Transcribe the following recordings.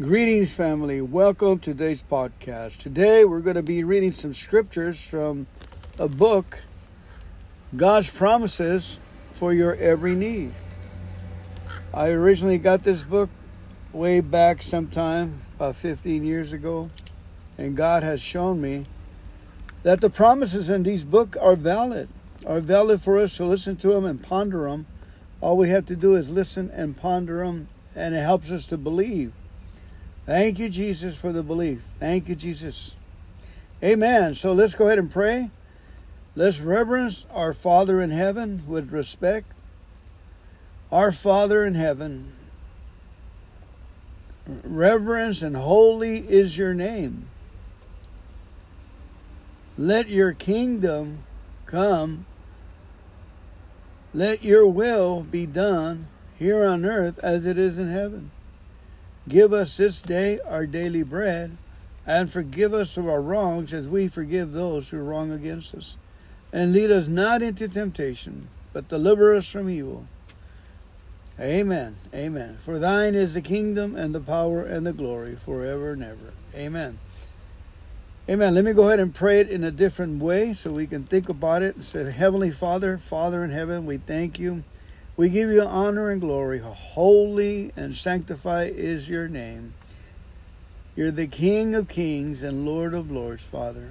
Greetings, family. Welcome to today's podcast. Today, we're going to be reading some scriptures from a book, God's Promises for Your Every Need. I originally got this book way back sometime, about 15 years ago, and God has shown me that the promises in these books are valid, are valid for us to listen to them and ponder them. All we have to do is listen and ponder them, and it helps us to believe. Thank you, Jesus, for the belief. Thank you, Jesus. Amen. So let's go ahead and pray. Let's reverence our Father in heaven with respect. Our Father in heaven, reverence and holy is your name. Let your kingdom come. Let your will be done here on earth as it is in heaven. Give us this day our daily bread, and forgive us of our wrongs as we forgive those who wrong against us. And lead us not into temptation, but deliver us from evil. Amen. Amen. For thine is the kingdom and the power and the glory forever and ever. Amen. Amen. Let me go ahead and pray it in a different way so we can think about it and say, Heavenly Father, Father in heaven, we thank you. We give you honor and glory. Holy and sanctified is your name. You're the King of kings and Lord of lords, Father.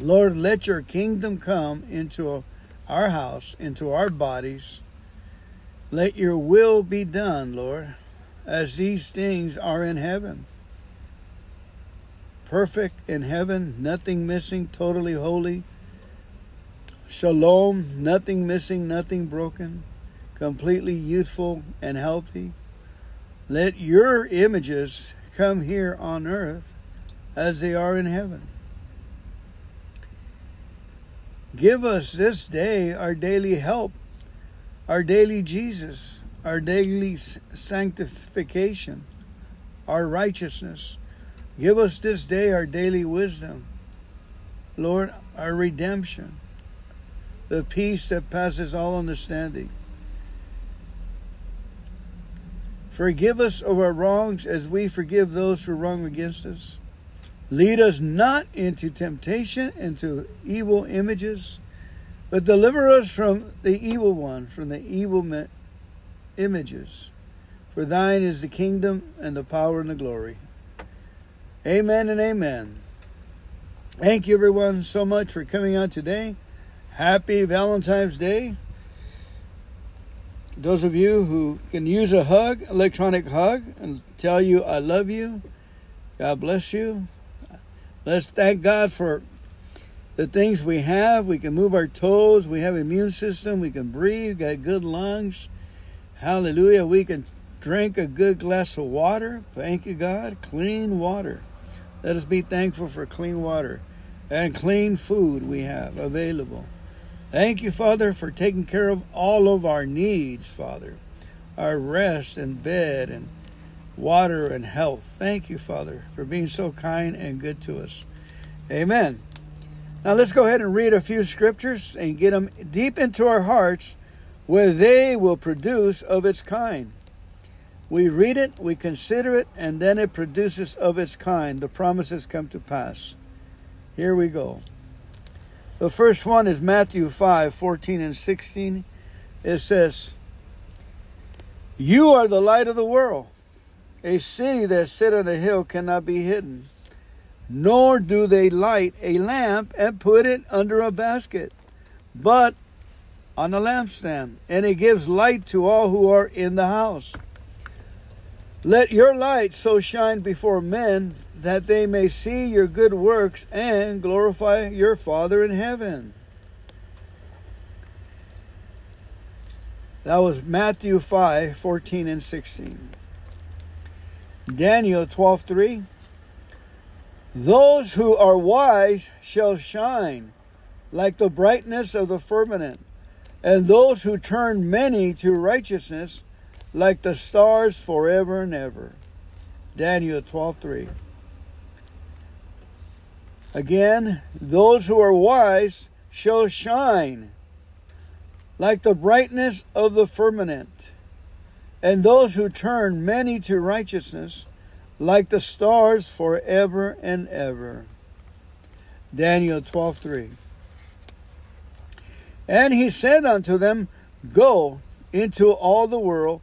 Lord, let your kingdom come into our house, into our bodies let your will be done, Lord, as these things are in heaven. Perfect in heaven, nothing missing, totally holy. Shalom, nothing missing, nothing broken, completely youthful and healthy. Let your images come here on earth as they are in heaven. Give us this day our daily help our daily Jesus, our daily sanctification, our righteousness. Give us this day our daily wisdom. Lord, our redemption, the peace that passes all understanding. Forgive us of our wrongs as we forgive those who wrong against us. Lead us not into temptation, into evil images but deliver us from the evil one, from the evil images. For thine is the kingdom and the power and the glory. Amen and amen. Thank you, everyone, so much for coming out today. Happy Valentine's Day. Those of you who can use a hug, electronic hug, and tell you I love you, God bless you. Let's thank God for the things we have. We can move our toes. We have immune system. We can breathe. Got good lungs. Hallelujah. We can drink a good glass of water. Thank you, God. Clean water. Let us be thankful for clean water and clean food we have available. Thank you, Father, for taking care of all of our needs, Father. Our rest and bed and water and health. Thank you, Father, for being so kind and good to us. Amen. Now let's go ahead and read a few scriptures and get them deep into our hearts where they will produce of its kind. We read it, we consider it, and then it produces of its kind. The promises come to pass. Here we go. The first one is Matthew 5 14 and 16. It says, You are the light of the world. A city that sit on a hill cannot be hidden nor do they light a lamp and put it under a basket, but on a lampstand, and it gives light to all who are in the house. Let your light so shine before men that they may see your good works and glorify your Father in heaven. That was Matthew 5 14 and 16. Daniel 12 3. Those who are wise shall shine like the brightness of the firmament, and those who turn many to righteousness like the stars forever and ever. Daniel 12:3. Again, those who are wise shall shine like the brightness of the firmament, and those who turn many to righteousness like the stars forever and ever. Daniel 12:3. And he said unto them, Go into all the world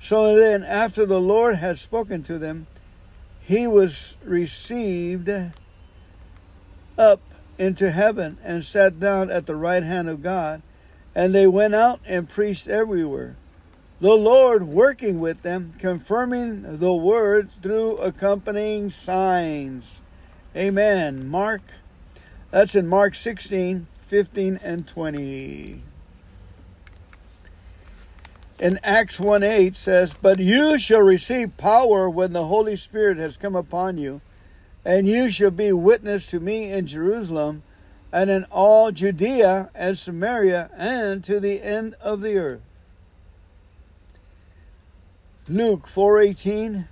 So then, after the Lord had spoken to them, he was received up into heaven and sat down at the right hand of God. And they went out and preached everywhere. The Lord working with them, confirming the word through accompanying signs. Amen. Mark, that's in Mark 16, 15, and 20. In Acts 1 8 says, But you shall receive power when the Holy Spirit has come upon you and you shall be witness to me in Jerusalem and in all Judea and Samaria and to the end of the earth. Luke 4:18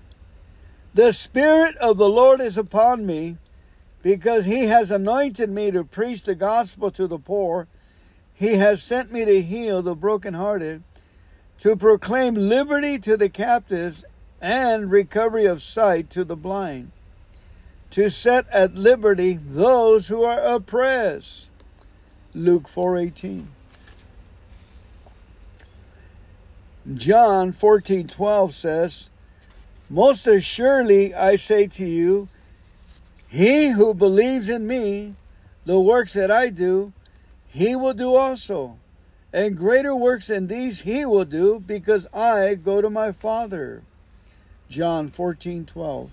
The spirit of the Lord is upon me because he has anointed me to preach the gospel to the poor he has sent me to heal the brokenhearted to proclaim liberty to the captives and recovery of sight to the blind to set at liberty those who are oppressed. Luke 4:18. John 14:12 says, "Most assuredly I say to you, he who believes in me, the works that I do, he will do also, and greater works than these he will do, because I go to my Father." John 14:12.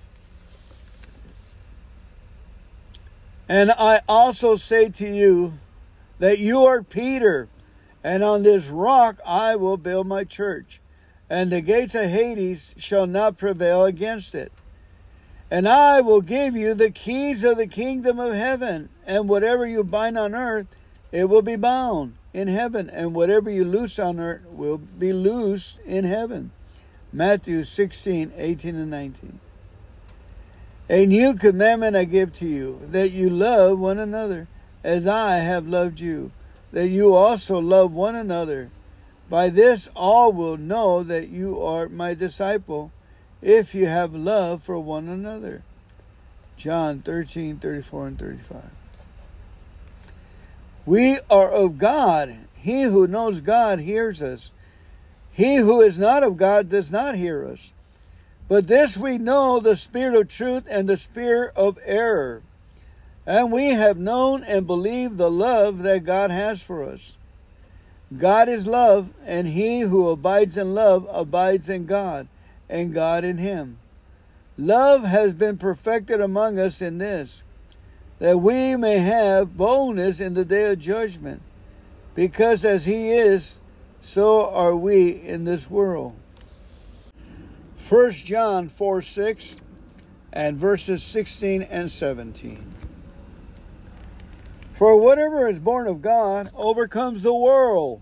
And I also say to you that you are Peter, and on this rock I will build my church, and the gates of Hades shall not prevail against it. And I will give you the keys of the kingdom of heaven, and whatever you bind on earth, it will be bound in heaven, and whatever you loose on earth will be loose in heaven. Matthew 16, 18, and 19. A new commandment I give to you, that you love one another, as I have loved you, that you also love one another. By this all will know that you are my disciple, if you have love for one another. John 13, 34 and 35. We are of God. He who knows God hears us. He who is not of God does not hear us. But this we know the spirit of truth and the spirit of error. And we have known and believed the love that God has for us. God is love, and he who abides in love abides in God, and God in him. Love has been perfected among us in this, that we may have boldness in the day of judgment, because as he is, so are we in this world. 1 John 4 6 and verses 16 and 17. For whatever is born of God overcomes the world.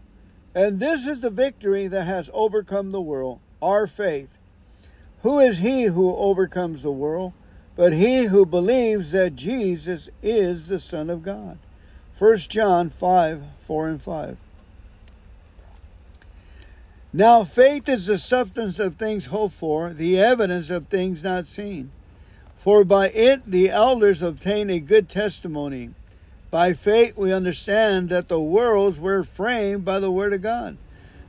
And this is the victory that has overcome the world, our faith. Who is he who overcomes the world? But he who believes that Jesus is the Son of God. 1 John 5 4 and 5. Now, faith is the substance of things hoped for, the evidence of things not seen. For by it the elders obtained a good testimony. By faith we understand that the worlds were framed by the word of God,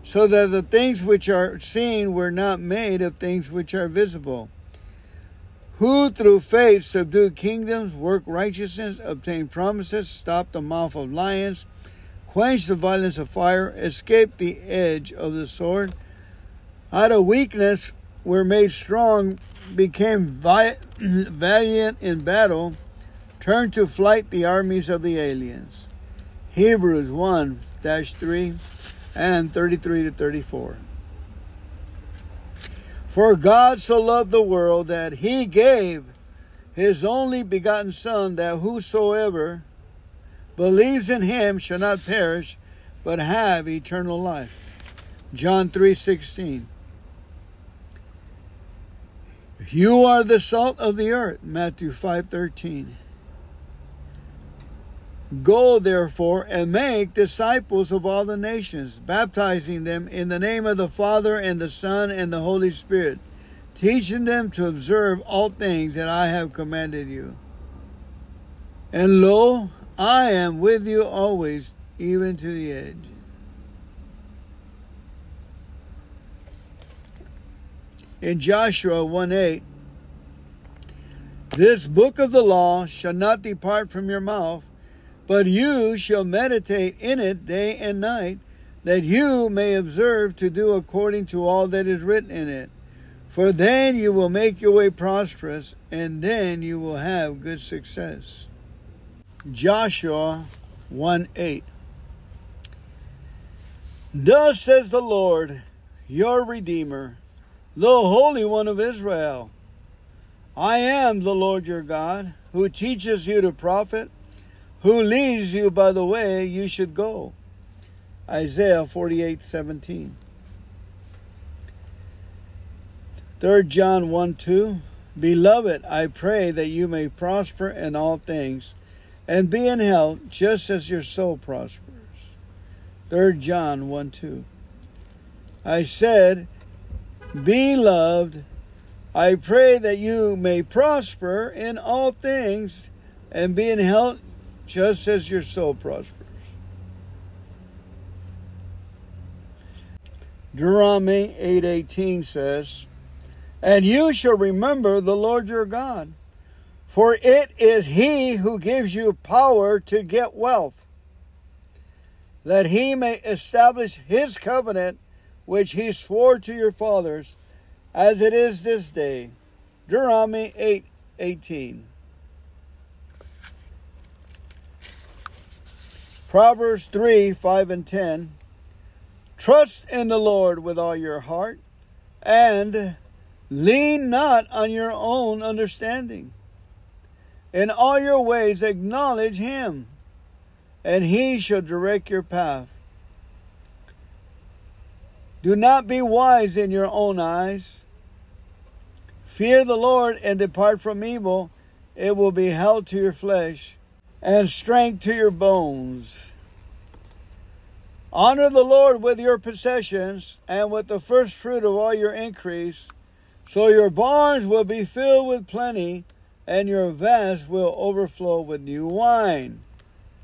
so that the things which are seen were not made of things which are visible. Who through faith subdued kingdoms, worked righteousness, obtained promises, stopped the mouth of lions, quenched the violence of fire, escaped the edge of the sword. Out of weakness were made strong, became valiant in battle, turned to flight the armies of the aliens. Hebrews 1 3 and 33 to 34. For God so loved the world that he gave his only begotten Son, that whosoever believes in him shall not perish, but have eternal life. John 3:16. You are the salt of the earth, Matthew 5:13. Go therefore and make disciples of all the nations, baptizing them in the name of the Father and the Son and the Holy Spirit, teaching them to observe all things that I have commanded you. And lo, I am with you always, even to the edge. In Joshua 1 8, this book of the law shall not depart from your mouth, but you shall meditate in it day and night, that you may observe to do according to all that is written in it. For then you will make your way prosperous, and then you will have good success. Joshua 1 8. Thus says the Lord, your Redeemer, the Holy One of Israel I am the Lord your God, who teaches you to profit who leads you by the way you should go. Isaiah 48 17. 3 John 1 2. Beloved, I pray that you may prosper in all things and be in health just as your soul prospers. 3 John 1 2. I said, Beloved, I pray that you may prosper in all things and be in health just as your soul prospers. Deuteronomy 8:18 says, "And you shall remember the Lord your God, for it is he who gives you power to get wealth, that he may establish his covenant which he swore to your fathers, as it is this day." Deuteronomy 8:18. Proverbs 3 5 and 10. Trust in the Lord with all your heart and lean not on your own understanding. In all your ways acknowledge him, and he shall direct your path. Do not be wise in your own eyes. Fear the Lord and depart from evil. It will be health to your flesh and strength to your bones. Honor the Lord with your possessions and with the first fruit of all your increase, so your barns will be filled with plenty, and your vats will overflow with new wine.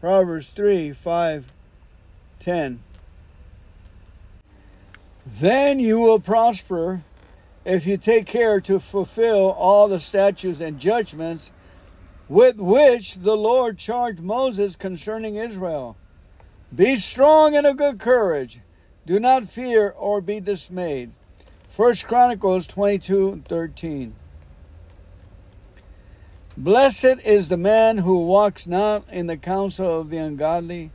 Proverbs 3 5 10. Then you will prosper if you take care to fulfill all the statutes and judgments with which the Lord charged Moses concerning Israel. Be strong and of good courage. Do not fear or be dismayed. First Chronicles 22 13. Blessed is the man who walks not in the counsel of the ungodly,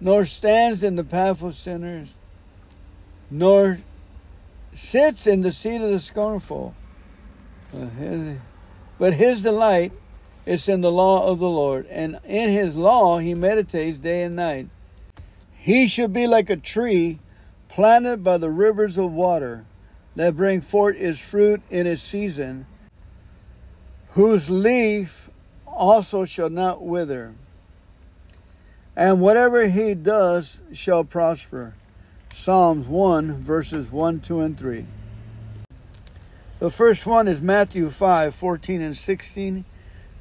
nor stands in the path of sinners, nor sits in the seat of the scornful. But his delight it's in the law of the Lord, and in his law he meditates day and night. He should be like a tree planted by the rivers of water that bring forth its fruit in its season, whose leaf also shall not wither. And whatever he does shall prosper. Psalms 1, verses 1, 2, and 3. The first one is Matthew 5, 14 and 16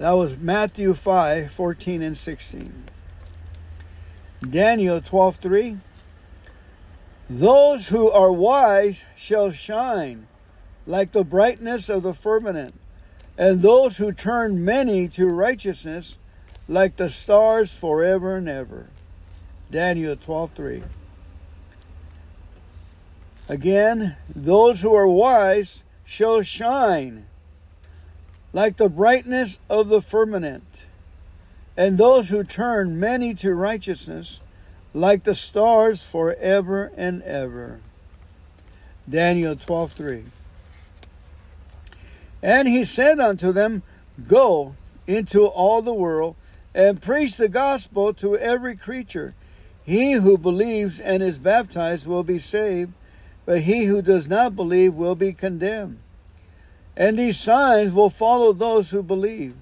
That was Matthew 5 14 and 16. Daniel 12 3. Those who are wise shall shine like the brightness of the firmament, and those who turn many to righteousness like the stars forever and ever. Daniel 12:3. Again, those who are wise shall shine like the brightness of the firmament, and those who turn many to righteousness like the stars forever and ever. Daniel 12:3. And he said unto them, Go into all the world and preach the gospel to every creature. He who believes and is baptized will be saved, but he who does not believe will be condemned. And these signs will follow those who believe.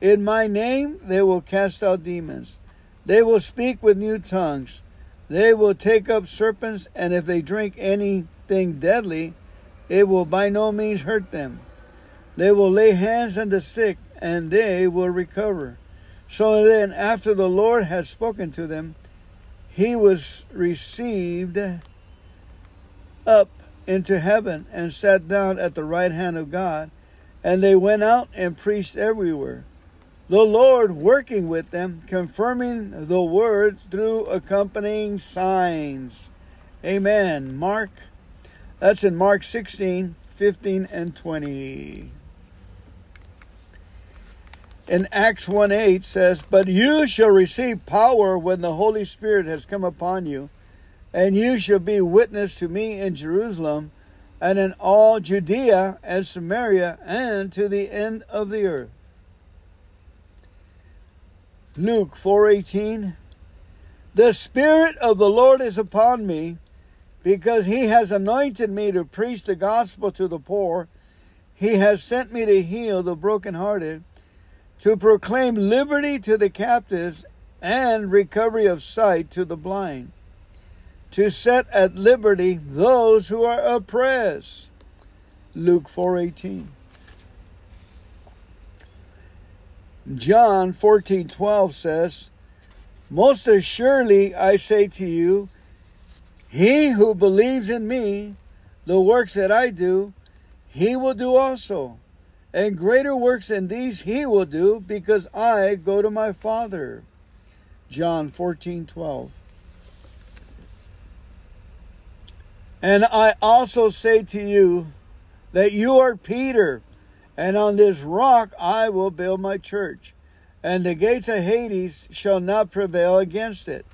In my name they will cast out demons. They will speak with new tongues. They will take up serpents, and if they drink anything deadly, it will by no means hurt them. They will lay hands on the sick, and they will recover. So then, after the Lord had spoken to them, he was received up into heaven and sat down at the right hand of God. And they went out and preached everywhere. The Lord working with them, confirming the word through accompanying signs. Amen. Mark, that's in Mark 16, 15, and 20 in Acts 1 8 says, But you shall receive power when the Holy Spirit has come upon you, and you shall be witness to me in Jerusalem and in all Judea and Samaria and to the end of the earth. Luke 4:18 The spirit of the Lord is upon me because he has anointed me to preach the gospel to the poor he has sent me to heal the brokenhearted to proclaim liberty to the captives and recovery of sight to the blind, to set at liberty those who are oppressed. Luke 4:18. John 14:12 says, "Most assuredly I say to you, he who believes in me, the works that I do, he will do also." And greater works than these he will do, because I go to my Father. John 14 12. And I also say to you that you are Peter, and on this rock I will build my church, and the gates of Hades shall not prevail against it.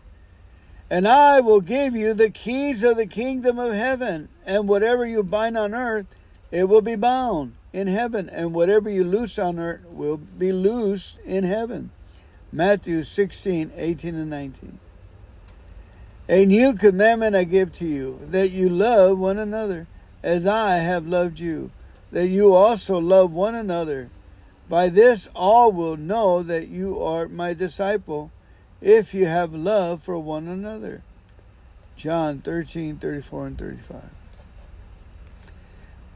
And I will give you the keys of the kingdom of heaven, and whatever you bind on earth, it will be bound in heaven, and whatever you loose on earth will be loose in heaven. Matthew 16, 18, and 19. A new commandment I give to you, that you love one another, as I have loved you, that you also love one another. By this all will know that you are my disciple, if you have love for one another. John 13, 34, and 35.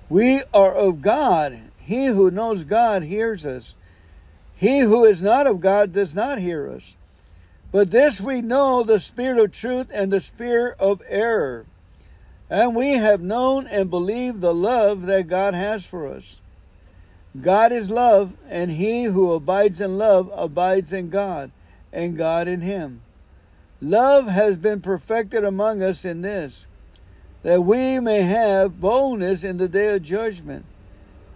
We are of God. He who knows God hears us. He who is not of God does not hear us. But this we know the spirit of truth and the spirit of error. And we have known and believed the love that God has for us. God is love, and he who abides in love abides in God, and God in him. Love has been perfected among us in this that we may have boldness in the day of judgment,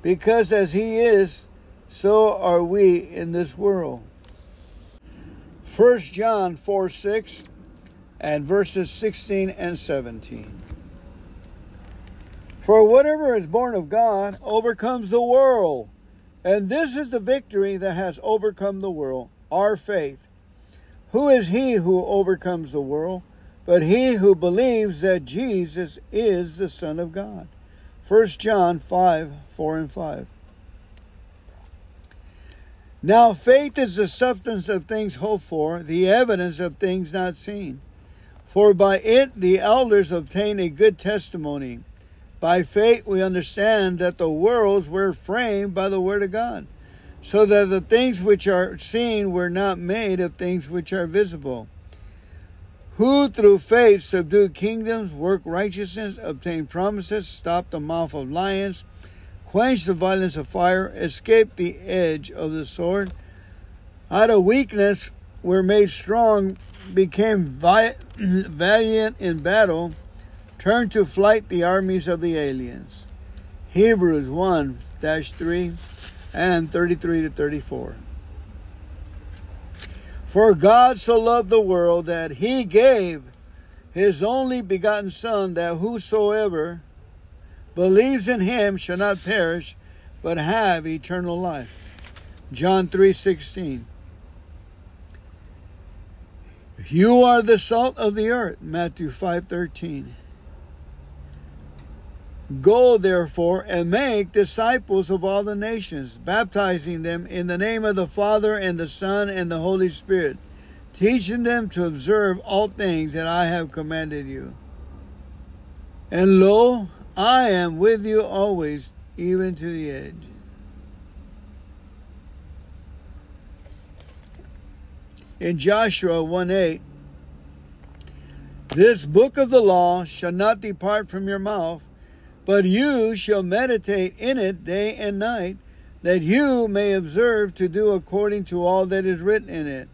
because as he is, so are we in this world. 1 John 4 6 and verses 16 and 17. For whatever is born of God overcomes the world. And this is the victory that has overcome the world, our faith. Who is he who overcomes the world? but he who believes that Jesus is the Son of God. 1 John 5 4 and 5. Now, faith is the substance of things hoped for, the evidence of things not seen. For by it the elders obtained a good testimony. By faith we understand that the worlds were framed by the Word of God, so that the things which are seen were not made of things which are visible who through faith subdued kingdoms, worked righteousness, obtained promises, stopped the mouth of lions, quenched the violence of fire, escaped the edge of the sword. Out of weakness were made strong, became vi- valiant in battle, turned to flight the armies of the aliens. Hebrews 1 3 and 33 to 34. For God so loved the world that he gave his only begotten Son, that whosoever believes in him shall not perish, but have eternal life. John 3:16. You are the salt of the earth, Matthew 5:13. Go therefore and make disciples of all the nations, baptizing them in the name of the Father and the Son and the Holy Spirit, teaching them to observe all things that I have commanded you. And lo, I am with you always, even to the edge. In Joshua 1 8, this book of the law shall not depart from your mouth, but you shall meditate in it day and night, that you may observe to do according to all that is written in it.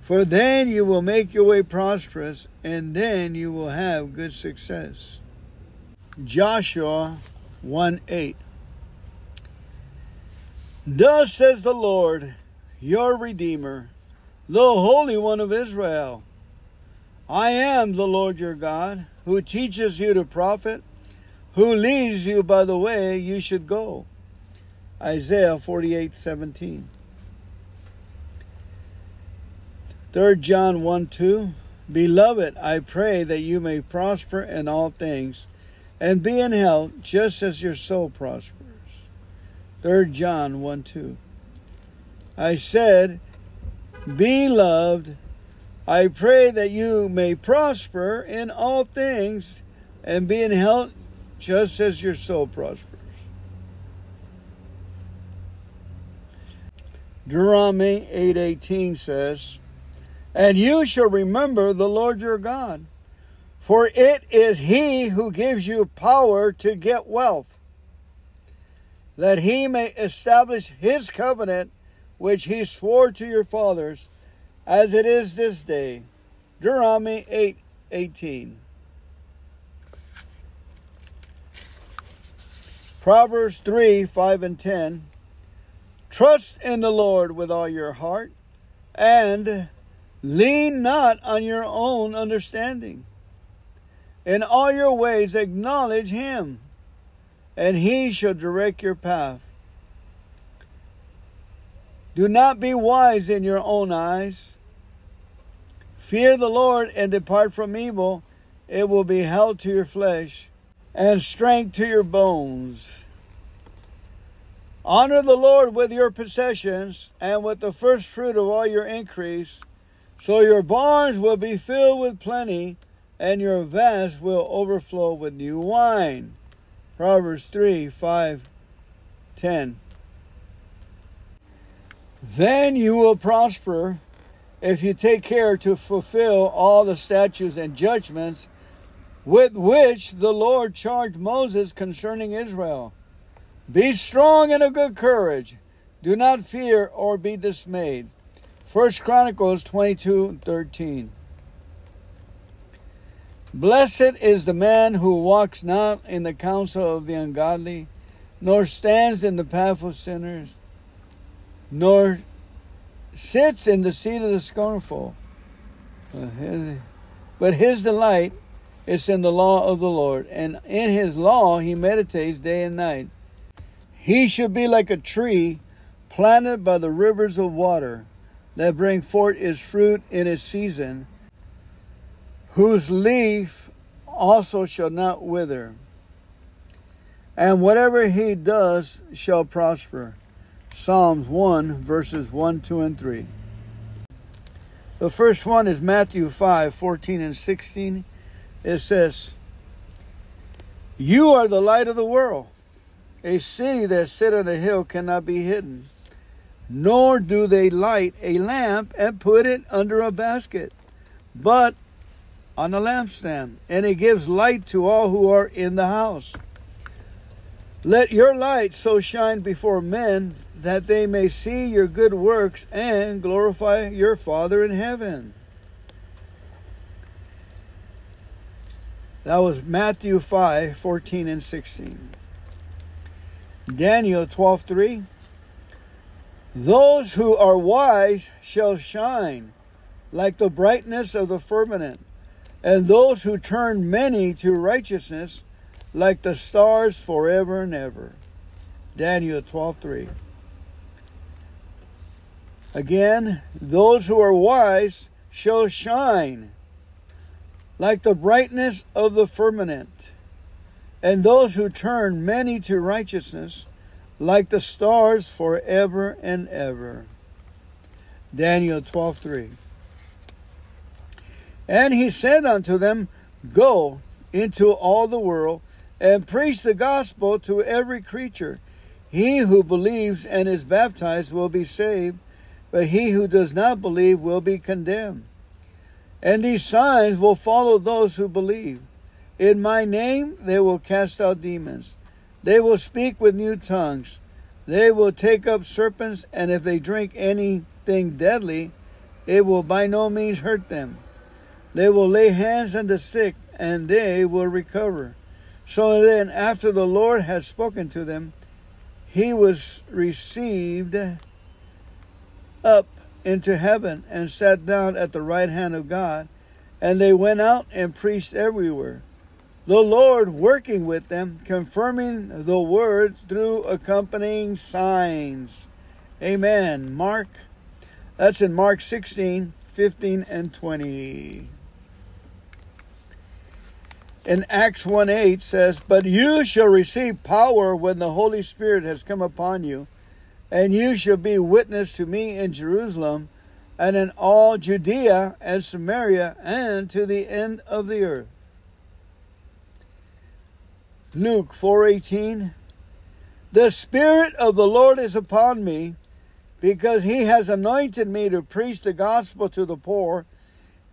For then you will make your way prosperous, and then you will have good success. Joshua 1 8. Thus says the Lord, your Redeemer, the Holy One of Israel I am the Lord your God, who teaches you to profit who leads you by the way you should go. Isaiah 48 17. 3 John 1 2. Beloved, I pray that you may prosper in all things and be in health just as your soul prospers. 3 John 1 2. I said, Beloved, I pray that you may prosper in all things and be in health just as your soul prospers. Deuteronomy 8:18 says, "And you shall remember the Lord your God, for it is he who gives you power to get wealth, that he may establish his covenant which he swore to your fathers, as it is this day." Deuteronomy 8:18. Proverbs 3 5 and 10. Trust in the Lord with all your heart and lean not on your own understanding. In all your ways acknowledge him, and he shall direct your path. Do not be wise in your own eyes. Fear the Lord and depart from evil. It will be health to your flesh and strength to your bones. Honor the Lord with your possessions and with the first fruit of all your increase, so your barns will be filled with plenty, and your vats will overflow with new wine. Proverbs 3 5 10. Then you will prosper if you take care to fulfill all the statutes and judgments with which the Lord charged Moses concerning Israel. Be strong and of good courage. Do not fear or be dismayed. First Chronicles 22 13. Blessed is the man who walks not in the counsel of the ungodly, nor stands in the path of sinners, nor sits in the seat of the scornful. But his delight is in the law of the Lord, and in his law he meditates day and night. He should be like a tree planted by the rivers of water that bring forth its fruit in its season, whose leaf also shall not wither. And whatever he does shall prosper. Psalms 1, verses 1, 2, and 3. The first one is Matthew 5, 14 and 16 it says, You are the light of the world. A city that sit on a hill cannot be hidden. Nor do they light a lamp and put it under a basket, but on the lampstand, and it gives light to all who are in the house. Let your light so shine before men that they may see your good works and glorify your Father in heaven. That was Matthew 5 14 and 16. Daniel 12 3. Those who are wise shall shine like the brightness of the firmament, and those who turn many to righteousness like the stars forever and ever. Daniel 12:3. Again, those who are wise shall shine like the brightness of the firmament, and those who turn many to righteousness like the stars forever and ever. Daniel 12:3. And he said unto them, Go into all the world and preach the gospel to every creature. He who believes and is baptized will be saved, but he who does not believe will be condemned. And these signs will follow those who believe. In my name they will cast out demons. They will speak with new tongues. They will take up serpents, and if they drink anything deadly, it will by no means hurt them. They will lay hands on the sick, and they will recover. So then, after the Lord had spoken to them, he was received up into heaven and sat down at the right hand of God. And they went out and preached everywhere. The Lord working with them, confirming the word through accompanying signs. Amen. Mark, that's in Mark 16, 15, and 20 in Acts 1 8 says, But you shall receive power when the Holy Spirit has come upon you, and you shall be witness to me in Jerusalem and in all Judea and Samaria and to the end of the earth. Luke 4:18 The spirit of the Lord is upon me because he has anointed me to preach the gospel to the poor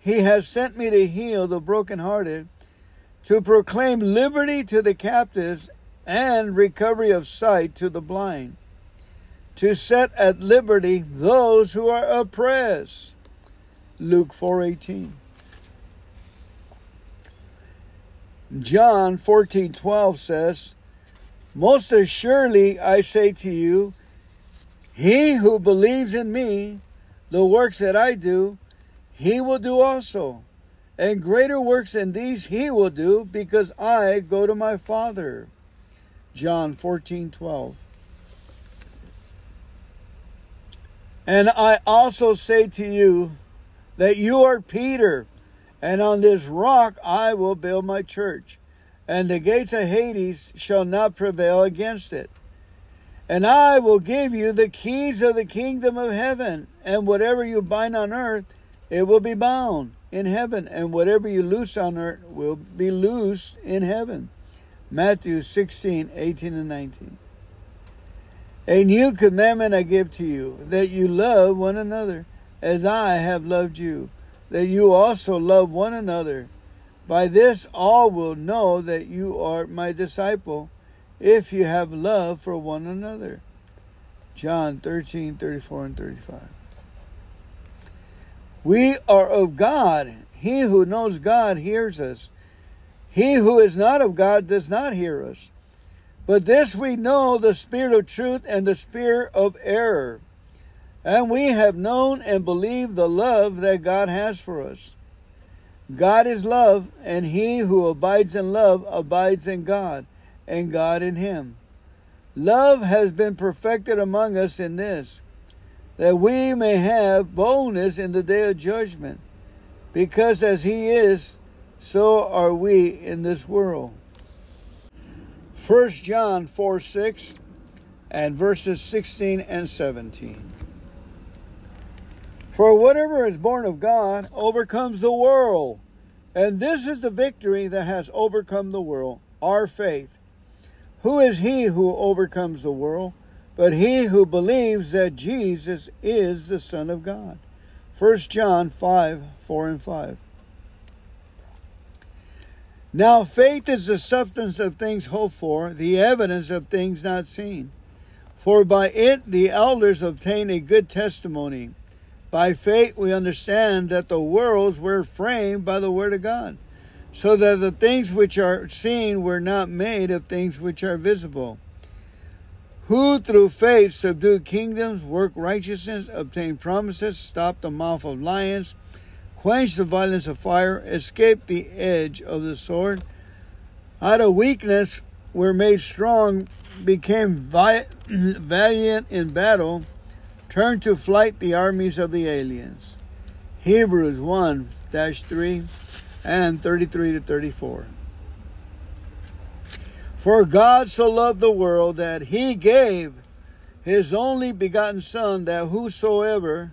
he has sent me to heal the brokenhearted to proclaim liberty to the captives and recovery of sight to the blind, to set at liberty those who are oppressed. Luke 4:18. John 14:12 says, "Most assuredly I say to you, he who believes in me, the works that I do, he will do also." And greater works than these he will do, because I go to my Father. John 14 12. And I also say to you that you are Peter, and on this rock I will build my church, and the gates of Hades shall not prevail against it. And I will give you the keys of the kingdom of heaven, and whatever you bind on earth, it will be bound in heaven, and whatever you loose on earth will be loose in heaven. Matthew 16, 18, and 19. A new commandment I give to you, that you love one another as I have loved you, that you also love one another. By this all will know that you are my disciple, if you have love for one another. John 13, 34, and 35. We are of God. He who knows God hears us. He who is not of God does not hear us. But this we know the spirit of truth and the spirit of error. And we have known and believed the love that God has for us. God is love, and he who abides in love abides in God, and God in him. Love has been perfected among us in this that we may have boldness in the day of judgment. Because as he is, so are we in this world. 1 John 4 6 and verses 16 and 17. For whatever is born of God overcomes the world. And this is the victory that has overcome the world, our faith. Who is he who overcomes the world? But he who believes that Jesus is the Son of God. 1 John 5 4 and 5. Now faith is the substance of things hoped for, the evidence of things not seen. For by it the elders obtain a good testimony. By faith we understand that the worlds were framed by the word of God, so that the things which are seen were not made of things which are visible. Who through faith subdued kingdoms, worked righteousness, obtained promises, stopped the mouth of lions, quenched the violence of fire, escaped the edge of the sword. Out of weakness were made strong, became valiant in battle, turned to flight the armies of the aliens. Hebrews 1 3 and 33 to 34. For God so loved the world that he gave his only begotten Son, that whosoever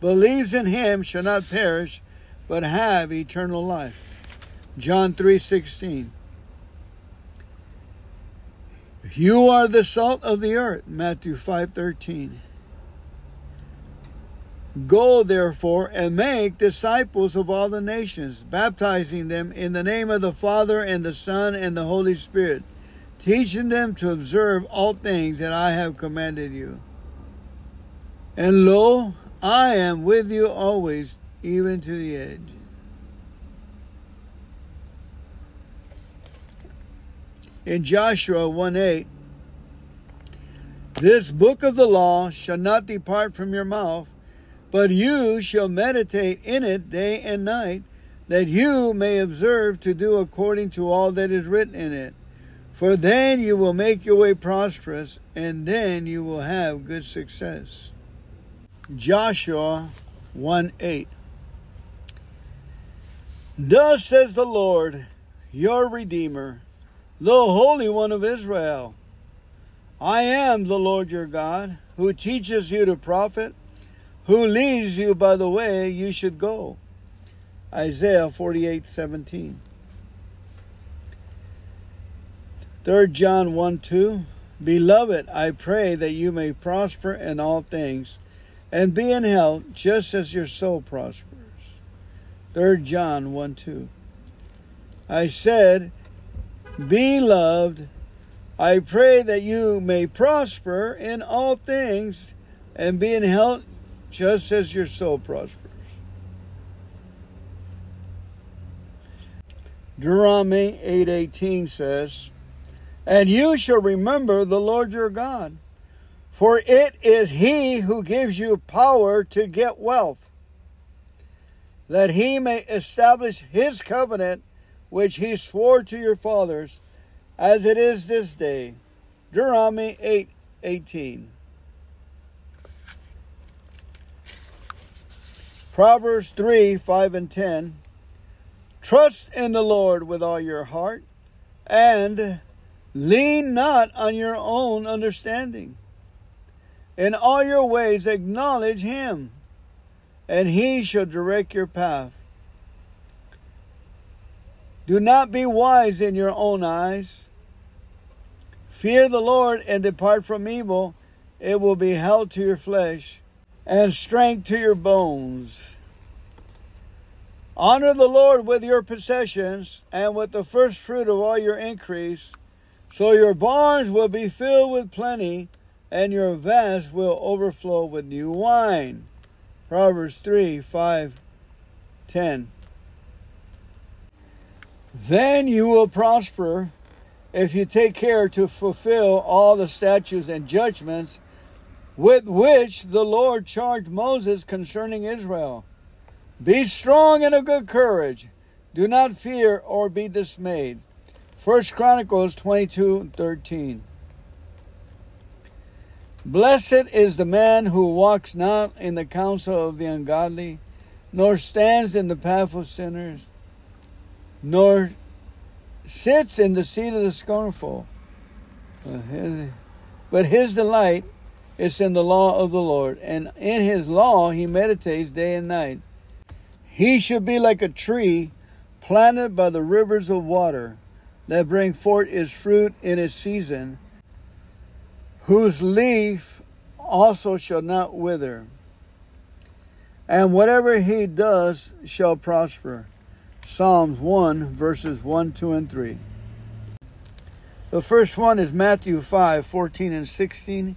believes in him shall not perish, but have eternal life. John 3:16. You are the salt of the earth. Matthew 5:13. Go therefore and make disciples of all the nations, baptizing them in the name of the Father and the Son and the Holy Spirit, teaching them to observe all things that I have commanded you. And lo, I am with you always, even to the edge. In Joshua 1 8, this book of the law shall not depart from your mouth, but you shall meditate in it day and night, that you may observe to do according to all that is written in it. For then you will make your way prosperous, and then you will have good success. Joshua 1 8. Thus says the Lord, your Redeemer, the Holy One of Israel I am the Lord your God, who teaches you to profit, who leads you by the way you should go. Isaiah 48 17. 3 John 1 2. Beloved, I pray that you may prosper in all things and be in health just as your soul prospers. 3 John 1 2. I said, Beloved, I pray that you may prosper in all things and be in health just as your soul prospers. Deuteronomy 8:18 says, "And you shall remember the Lord your God, for it is he who gives you power to get wealth, that he may establish his covenant which he swore to your fathers, as it is this day. Deuteronomy 8 Proverbs 3 5 and 10. Trust in the Lord with all your heart, and lean not on your own understanding. In all your ways acknowledge him, and he shall direct your path. Do not be wise in your own eyes. Fear the Lord and depart from evil. It will be health to your flesh and strength to your bones. Honor the Lord with your possessions and with the first fruit of all your increase, so your barns will be filled with plenty and your vats will overflow with new wine. Proverbs 3 5 10. Then you will prosper if you take care to fulfill all the statutes and judgments with which the Lord charged Moses concerning Israel. Be strong and of good courage. Do not fear or be dismayed. First Chronicles 22 13. Blessed is the man who walks not in the counsel of the ungodly, nor stands in the path of sinners, nor sits in the seat of the scornful. But his delight is in the law of the Lord, and in his law he meditates day and night. He should be like a tree planted by the rivers of water that bring forth its fruit in its season whose leaf also shall not wither, and whatever he does shall prosper. Psalms 1, verses 1, 2, and 3. The first one is Matthew 5, 14 and 16.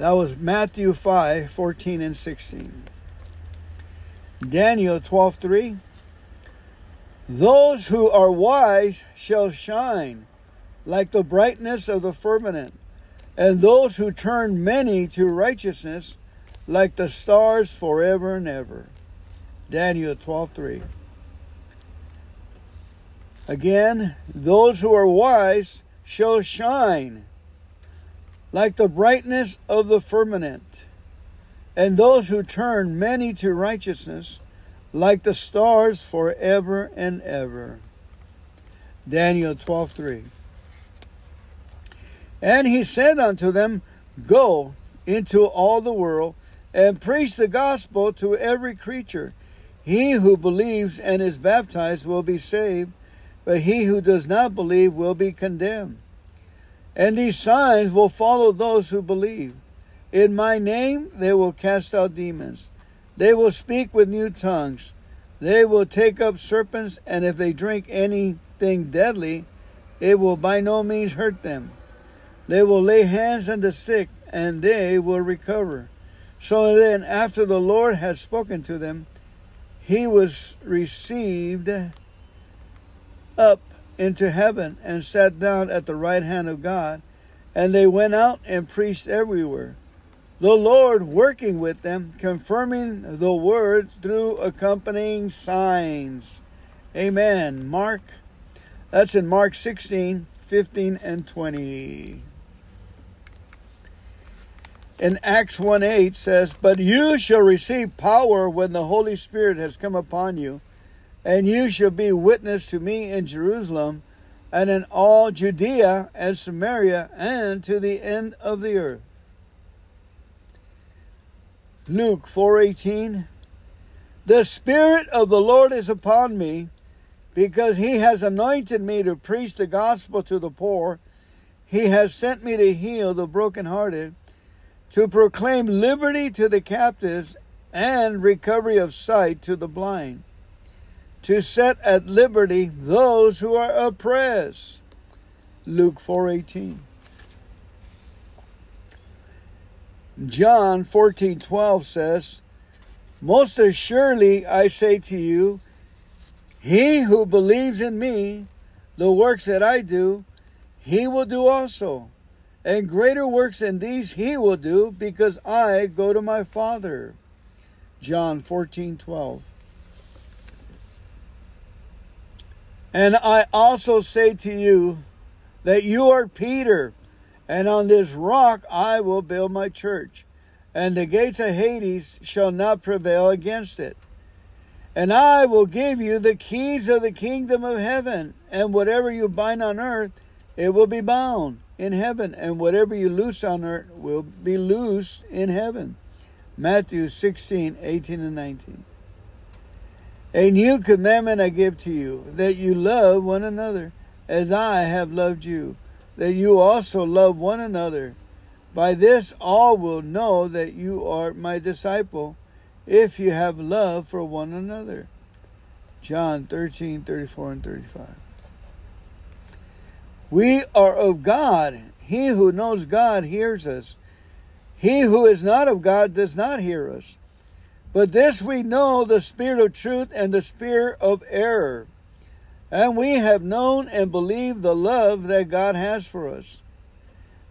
That was Matthew 5 14 and 16. Daniel 12 3. Those who are wise shall shine like the brightness of the firmament, and those who turn many to righteousness like the stars forever and ever. Daniel 12 3. Again, those who are wise shall shine like the brightness of the firmament, and those who turn many to righteousness like the stars forever and ever. Daniel 12:3 And he said unto them, Go into all the world and preach the gospel to every creature. He who believes and is baptized will be saved, but he who does not believe will be condemned. And these signs will follow those who believe. In my name they will cast out demons. They will speak with new tongues. They will take up serpents, and if they drink anything deadly, it will by no means hurt them. They will lay hands on the sick, and they will recover. So then, after the Lord had spoken to them, he was received up into heaven and sat down at the right hand of God. And they went out and preached everywhere. The Lord working with them, confirming the word through accompanying signs. Amen. Mark, that's in Mark 16, 15, and 20. In Acts 1 8 says, But you shall receive power when the Holy Spirit has come upon you and you shall be witness to me in Jerusalem and in all Judea and Samaria and to the end of the earth. Luke 4:18 The spirit of the Lord is upon me because he has anointed me to preach the gospel to the poor he has sent me to heal the brokenhearted to proclaim liberty to the captives and recovery of sight to the blind to set at liberty those who are oppressed. Luke 4:18. John 14:12 says, "Most assuredly I say to you, he who believes in me, the works that I do, he will do also, and greater works than these he will do, because I go to my Father." John 14:12. And I also say to you that you are Peter, and on this rock I will build my church, and the gates of Hades shall not prevail against it. And I will give you the keys of the kingdom of heaven, and whatever you bind on earth, it will be bound in heaven, and whatever you loose on earth will be loose in heaven. Matthew 16, 18, and 19. A new commandment I give to you, that you love one another, as I have loved you, that you also love one another. By this all will know that you are my disciple, if you have love for one another. John 13, 34 and 35. We are of God. He who knows God hears us. He who is not of God does not hear us. But this we know the spirit of truth and the spirit of error. And we have known and believed the love that God has for us.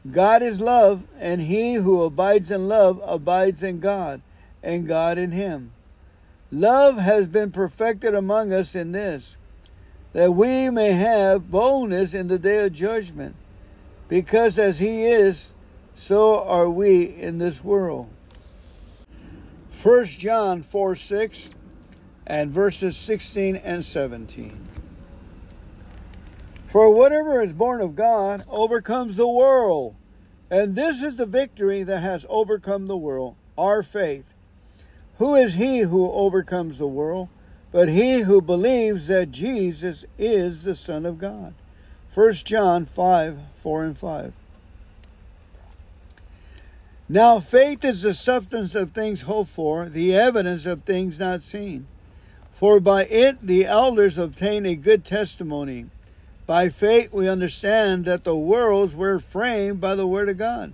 God is love, and he who abides in love abides in God, and God in him. Love has been perfected among us in this, that we may have boldness in the day of judgment, because as he is, so are we in this world. 1 John 4 6 and verses 16 and 17. For whatever is born of God overcomes the world. And this is the victory that has overcome the world, our faith. Who is he who overcomes the world? But he who believes that Jesus is the Son of God. 1 John 5 4 and 5. Now, faith is the substance of things hoped for, the evidence of things not seen. For by it the elders obtain a good testimony. By faith we understand that the worlds were framed by the Word of God,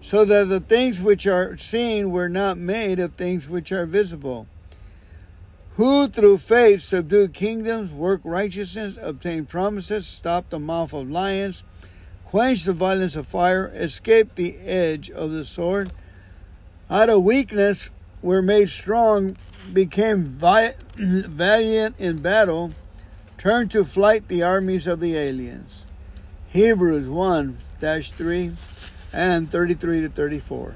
so that the things which are seen were not made of things which are visible. Who through faith subdued kingdoms, worked righteousness, obtained promises, stopped the mouth of lions, quenched the violence of fire, escaped the edge of the sword. Out of weakness were made strong, became valiant in battle, turned to flight the armies of the aliens. Hebrews 1 3 and 33 to 34.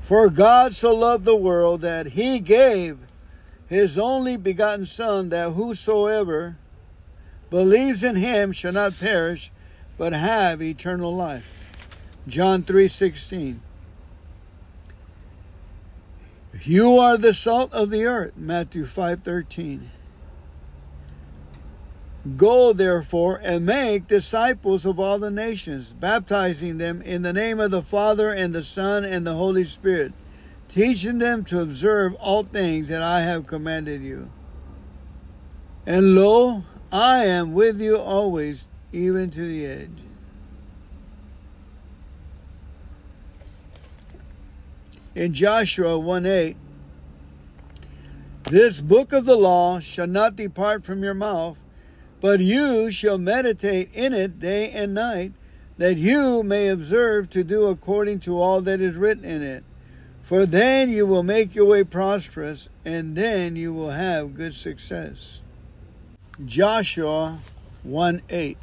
For God so loved the world that he gave his only begotten Son, that whosoever believes in him shall not perish, but have eternal life. John 3:16. You are the salt of the earth, Matthew 5:13. Go therefore and make disciples of all the nations, baptizing them in the name of the Father and the Son and the Holy Spirit, teaching them to observe all things that I have commanded you. And lo, I am with you always, even to the edge. In Joshua 1 8, this book of the law shall not depart from your mouth, but you shall meditate in it day and night, that you may observe to do according to all that is written in it. For then you will make your way prosperous, and then you will have good success. Joshua 1 8.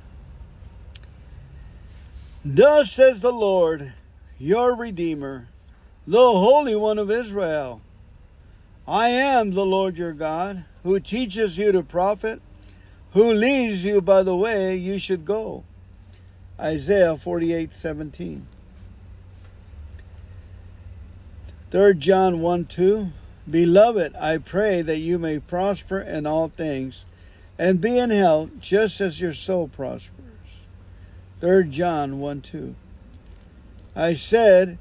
Thus says the Lord, your Redeemer, the Holy One of Israel I am the Lord your God, who teaches you to profit, who leads you by the way you should go. Isaiah 48 17. 3 John 1 2. Beloved, I pray that you may prosper in all things and be in health just as your soul prospers. 3 John 1 2. I said,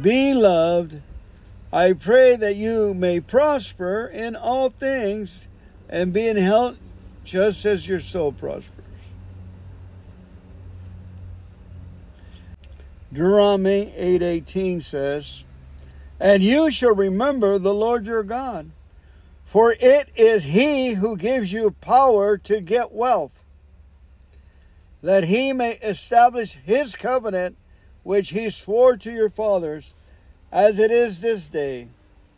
Beloved, I pray that you may prosper in all things and be in health just as your soul prospers. Deuteronomy 8:18 says, "And you shall remember the Lord your God, for it is he who gives you power to get wealth, that he may establish his covenant which he swore to your fathers, as it is this day.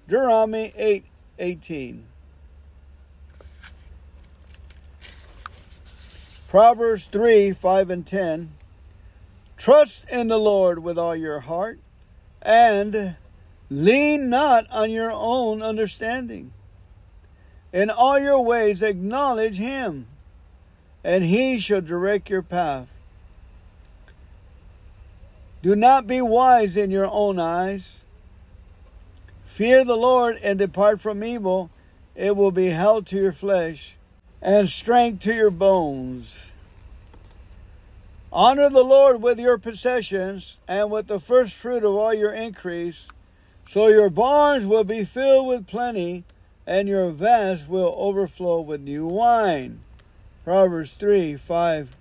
Deuteronomy 8 18. Proverbs 3 5 and 10. Trust in the Lord with all your heart, and lean not on your own understanding. In all your ways acknowledge him, and he shall direct your path. Do not be wise in your own eyes. Fear the Lord and depart from evil. It will be health to your flesh and strength to your bones. Honor the Lord with your possessions and with the first fruit of all your increase, so your barns will be filled with plenty and your vats will overflow with new wine. Proverbs 3 5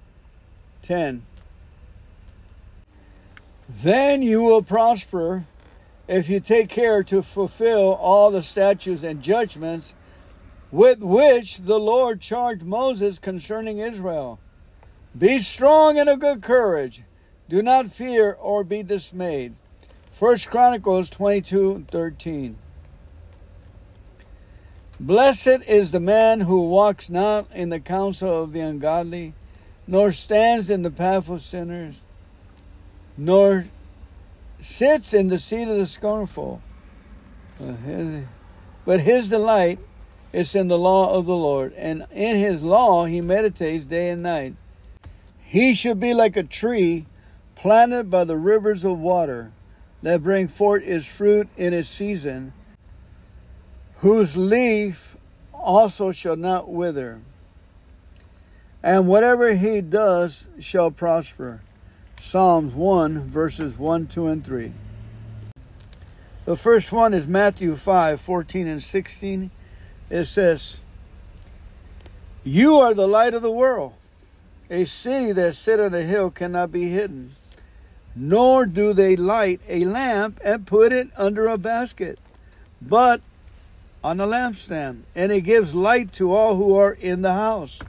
10. Then you will prosper if you take care to fulfill all the statutes and judgments with which the Lord charged Moses concerning Israel. Be strong and of good courage. Do not fear or be dismayed. First Chronicles 22 13. Blessed is the man who walks not in the counsel of the ungodly, nor stands in the path of sinners, nor sits in the seat of the scornful. But his delight is in the law of the Lord, and in his law he meditates day and night. He should be like a tree planted by the rivers of water that bring forth its fruit in its season, whose leaf also shall not wither, and whatever he does shall prosper. Psalms 1, verses 1, 2, and 3. The first one is Matthew 5 14 and 16. It says, You are the light of the world. A city that sit on a hill cannot be hidden, nor do they light a lamp and put it under a basket, but on the lampstand, and it gives light to all who are in the house.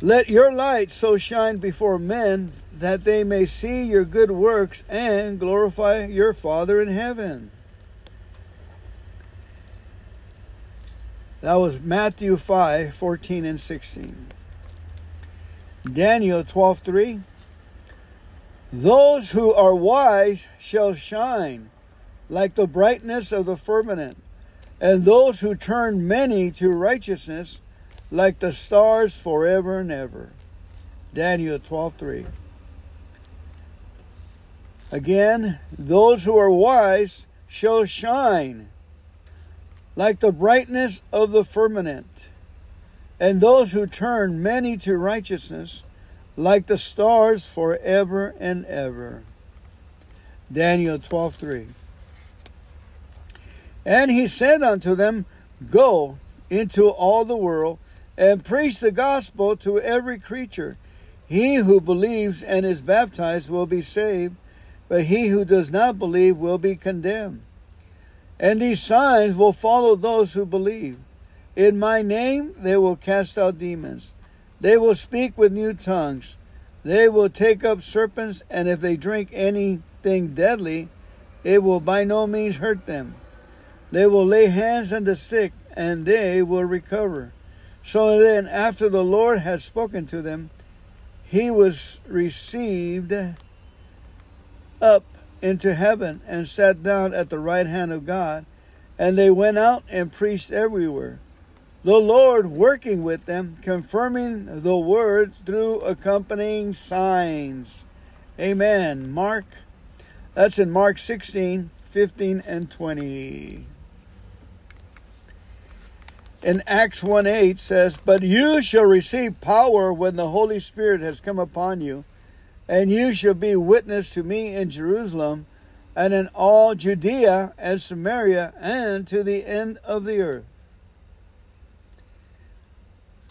Let your light so shine before men that they may see your good works and glorify your Father in heaven. That was Matthew 5 14 and 16. Daniel 12 3. Those who are wise shall shine like the brightness of the firmament, and those who turn many to righteousness like the stars forever and ever. Daniel 12 3. Again, those who are wise shall shine like the brightness of the firmament, and those who turn many to righteousness like the stars forever and ever. Daniel 12:3 And he said unto them, Go into all the world and preach the gospel to every creature. He who believes and is baptized will be saved, but he who does not believe will be condemned. And these signs will follow those who believe. In my name they will cast out demons. They will speak with new tongues. They will take up serpents, and if they drink anything deadly, it will by no means hurt them. They will lay hands on the sick, and they will recover. So then, after the Lord had spoken to them, he was received up into heaven and sat down at the right hand of God. And they went out and preached everywhere. The Lord working with them, confirming the word through accompanying signs. Amen. Mark, that's in Mark 16, 15, and 20. In Acts 1 8 says, But you shall receive power when the Holy Spirit has come upon you and you shall be witness to me in Jerusalem and in all Judea and Samaria and to the end of the earth.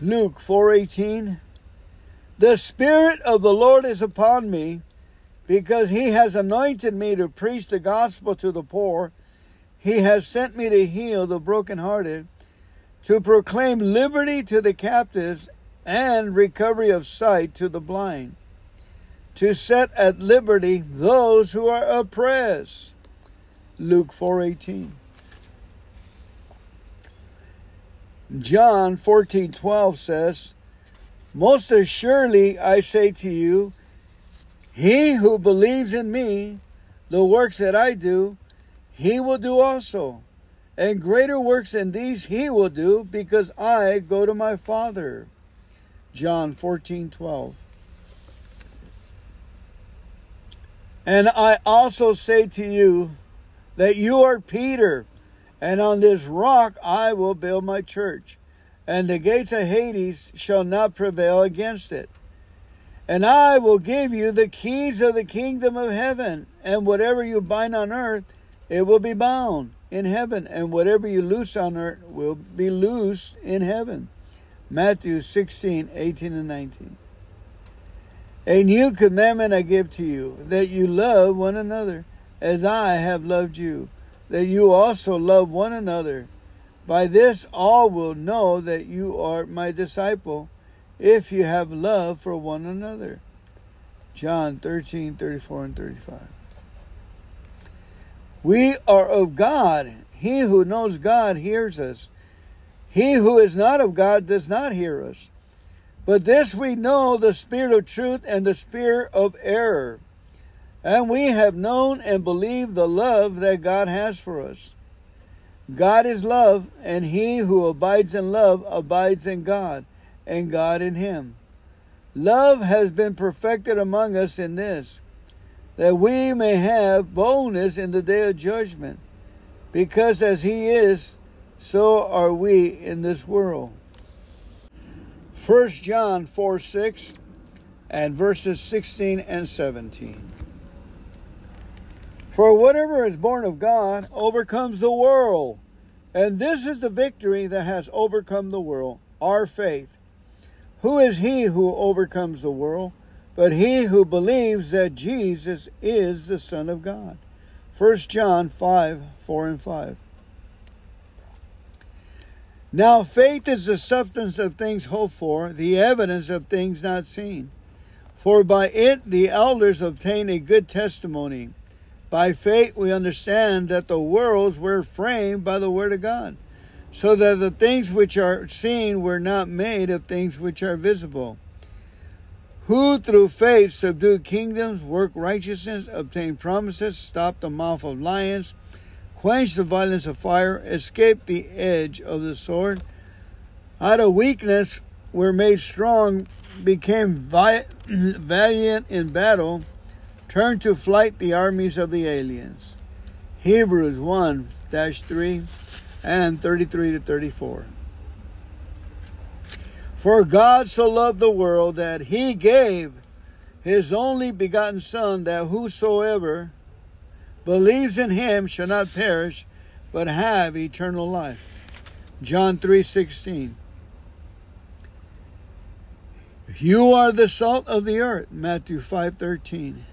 Luke 4:18 The spirit of the Lord is upon me because he has anointed me to preach the gospel to the poor he has sent me to heal the brokenhearted to proclaim liberty to the captives and recovery of sight to the blind to set at liberty those who are oppressed. Luke 4:18. John 14:12 says, "Most assuredly I say to you, he who believes in me, the works that I do, he will do also, and greater works than these he will do, because I go to my Father." John 14:12. And I also say to you that you are Peter, and on this rock I will build my church, and the gates of Hades shall not prevail against it. And I will give you the keys of the kingdom of heaven, and whatever you bind on earth, it will be bound in heaven, and whatever you loose on earth will be loose in heaven. Matthew 16, 18, and 19. A new commandment I give to you, that you love one another, as I have loved you, that you also love one another. By this all will know that you are my disciple, if you have love for one another. John 13, 34 and 35. We are of God. He who knows God hears us. He who is not of God does not hear us. But this we know the spirit of truth and the spirit of error. And we have known and believed the love that God has for us. God is love, and he who abides in love abides in God, and God in him. Love has been perfected among us in this, that we may have boldness in the day of judgment, because as he is, so are we in this world. 1 John 4 6 and verses 16 and 17. For whatever is born of God overcomes the world. And this is the victory that has overcome the world, our faith. Who is he who overcomes the world? But he who believes that Jesus is the Son of God. 1 John 5 4 and 5. Now, faith is the substance of things hoped for, the evidence of things not seen. For by it the elders obtain a good testimony. By faith, we understand that the worlds were framed by the Word of God, so that the things which are seen were not made of things which are visible. Who through faith subdued kingdoms, worked righteousness, obtained promises, stopped the mouth of lions, quenched the violence of fire, escaped the edge of the sword. Out of weakness were made strong, became valiant in battle turned to flight the armies of the aliens. Hebrews 1 3 and 33 to 34. For God so loved the world that he gave his only begotten Son, that whosoever believes in him shall not perish, but have eternal life. John 3 16. You are the salt of the earth. Matthew 5 13.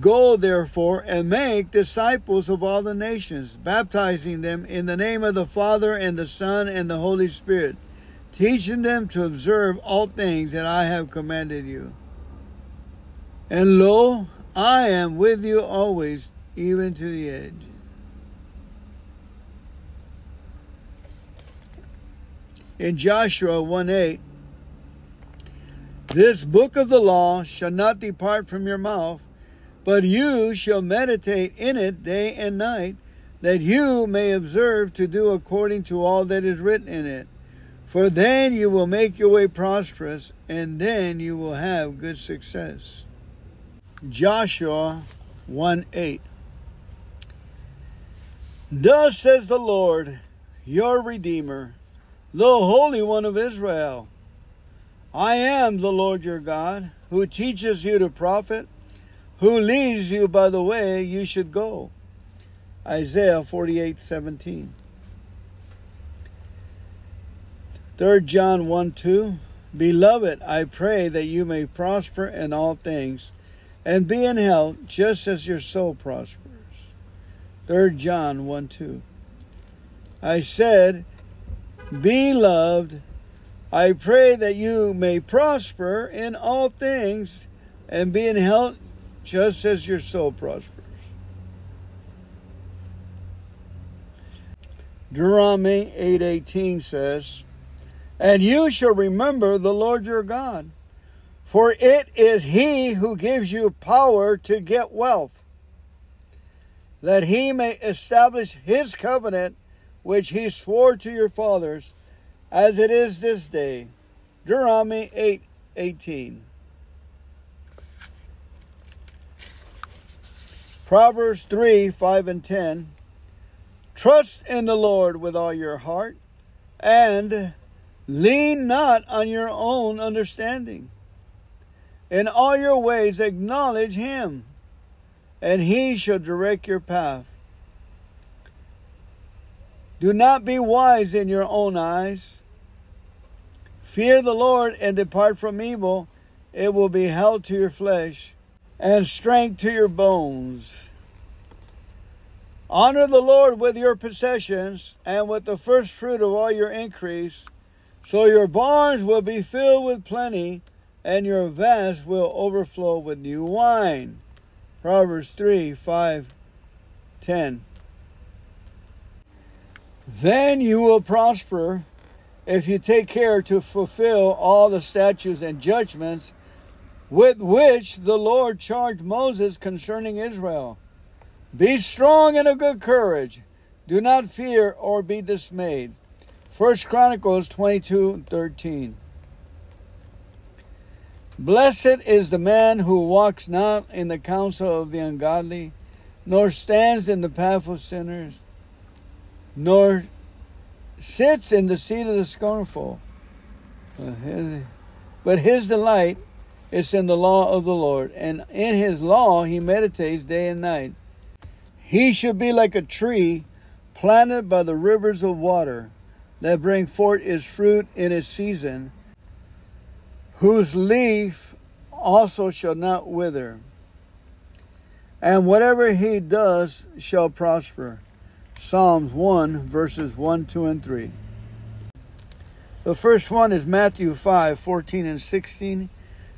Go therefore and make disciples of all the nations, baptizing them in the name of the Father and the Son and the Holy Spirit, teaching them to observe all things that I have commanded you. And lo, I am with you always, even to the edge. In Joshua 1 8, this book of the law shall not depart from your mouth but you shall meditate in it day and night, that you may observe to do according to all that is written in it. For then you will make your way prosperous, and then you will have good success. Joshua 1 8. Thus says the Lord, your Redeemer, the Holy One of Israel I am the Lord your God, who teaches you to profit who leads you by the way you should go. Isaiah 48 17. 3 John 1 2. Beloved, I pray that you may prosper in all things and be in health just as your soul prospers. 3 John 1 2. I said, Beloved, I pray that you may prosper in all things and be in health just as your soul prospers. Deuteronomy 8:18 says, "And you shall remember the Lord your God, for it is he who gives you power to get wealth, that he may establish his covenant which he swore to your fathers, as it is this day." Deuteronomy 8:18. Proverbs 3 5 and 10. Trust in the Lord with all your heart and lean not on your own understanding. In all your ways acknowledge him, and he shall direct your path. Do not be wise in your own eyes. Fear the Lord and depart from evil. It will be health to your flesh and strength to your bones. Honor the Lord with your possessions and with the first fruit of all your increase, so your barns will be filled with plenty, and your vats will overflow with new wine. Proverbs 3 5 10. Then you will prosper if you take care to fulfill all the statutes and judgments with which the Lord charged Moses concerning Israel. Be strong and of good courage. Do not fear or be dismayed. First Chronicles 22 13. Blessed is the man who walks not in the counsel of the ungodly, nor stands in the path of sinners, nor sits in the seat of the scornful. But his delight is in the law of the Lord, and in his law he meditates day and night. He should be like a tree planted by the rivers of water that bring forth its fruit in its season whose leaf also shall not wither, and whatever he does shall prosper. Psalms 1, verses 1, 2, and 3. The first one is Matthew 5, 14 and 16.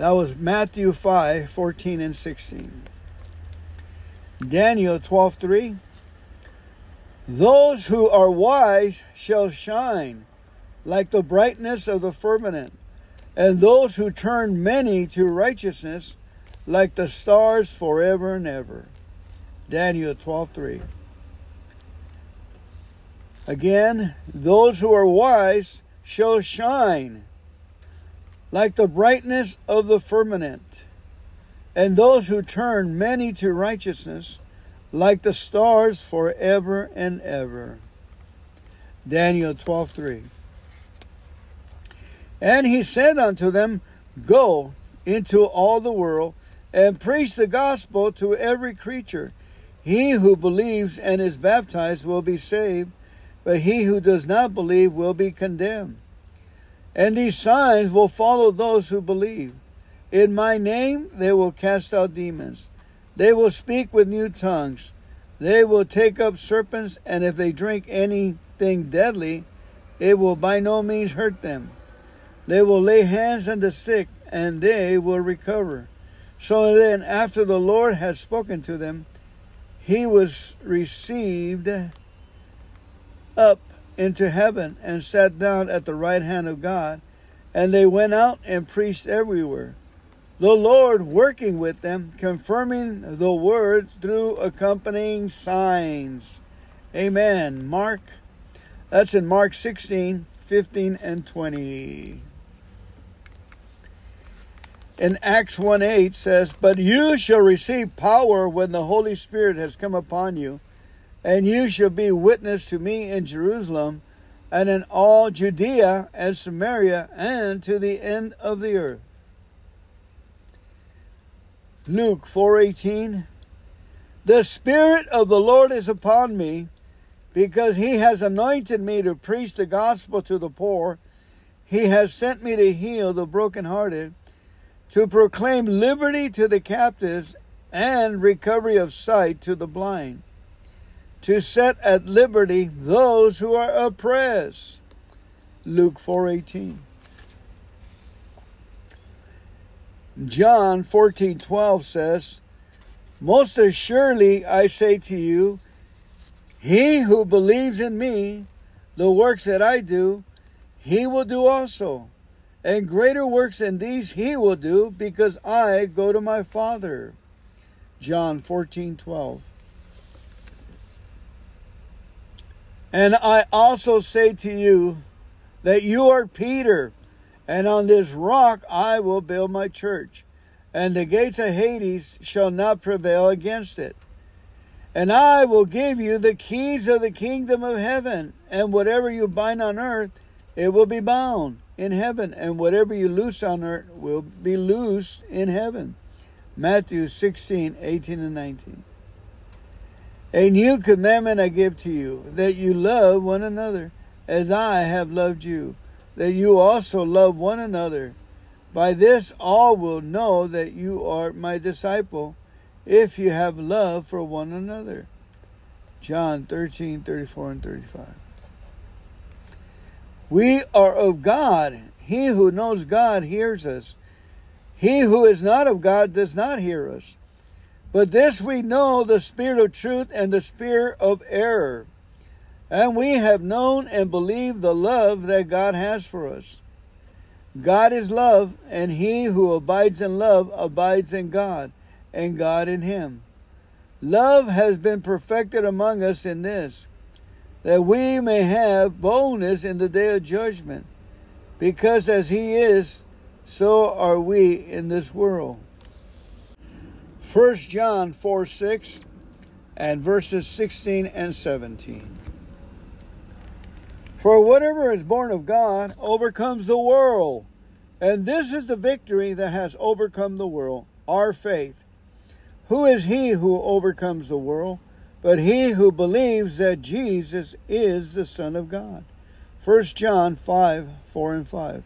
That was Matthew 5 14 and 16. Daniel 12 3. Those who are wise shall shine like the brightness of the firmament and those who turn many to righteousness like the stars forever and ever. Daniel 12:3. Again, those who are wise shall shine like the brightness of the firmament, and those who turn many to righteousness like the stars forever and ever. Daniel 12:3. And he said unto them, Go into all the world and preach the gospel to every creature. He who believes and is baptized will be saved, but he who does not believe will be condemned. And these signs will follow those who believe. In my name they will cast out demons. They will speak with new tongues. They will take up serpents, and if they drink anything deadly, it will by no means hurt them. They will lay hands on the sick and they will recover. So then, after the Lord had spoken to them, he was received up into heaven and sat down at the right hand of God. And they went out and preached everywhere. The Lord working with them, confirming the word through accompanying signs. Amen. Mark, that's in Mark 16, 15, and 20 in Acts 1 8 says, But you shall receive power when the Holy Spirit has come upon you, and you shall be witness to me in Jerusalem and in all Judea and Samaria and to the end of the earth. Luke 4:18 The spirit of the Lord is upon me because he has anointed me to preach the gospel to the poor. He has sent me to heal the brokenhearted to proclaim liberty to the captives and recovery of sight to the blind, to set at liberty those who are oppressed. Luke 4:18. John 14:12 says, "Most assuredly I say to you, he who believes in me, the works that I do, he will do also." And greater works than these he will do, because I go to my Father. John 14 12. And I also say to you that you are Peter, and on this rock I will build my church, and the gates of Hades shall not prevail against it. And I will give you the keys of the kingdom of heaven, and whatever you bind on earth, it will be bound in heaven, and whatever you loose on earth will be loose in heaven. Matthew 16, 18, and 19. A new commandment I give to you, that you love one another as I have loved you, that you also love one another. By this all will know that you are my disciple, if you have love for one another. John 13, 34 and 35. We are of God. He who knows God hears us. He who is not of God does not hear us. But this we know the spirit of truth and the spirit of error. And we have known and believed the love that God has for us. God is love, and he who abides in love abides in God, and God in him. Love has been perfected among us in this, that we may have boldness in the day of judgment, because as he is, so are we in this world. 1 John 4 6 and verses 16 and 17. For whatever is born of God overcomes the world. And this is the victory that has overcome the world, our faith. Who is he who overcomes the world? But he who believes that Jesus is the Son of God. 1 John 5 4 and 5.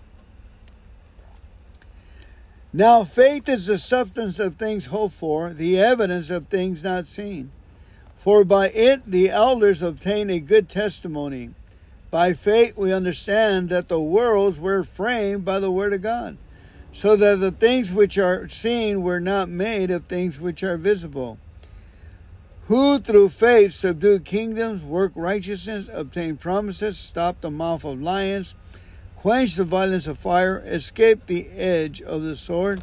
Now faith is the substance of things hoped for, the evidence of things not seen. For by it the elders obtain a good testimony. By faith we understand that the worlds were framed by the word of God, so that the things which are seen were not made of things which are visible. Who through faith subdued kingdoms, worked righteousness, obtained promises, stopped the mouth of lions, quenched the violence of fire, escaped the edge of the sword.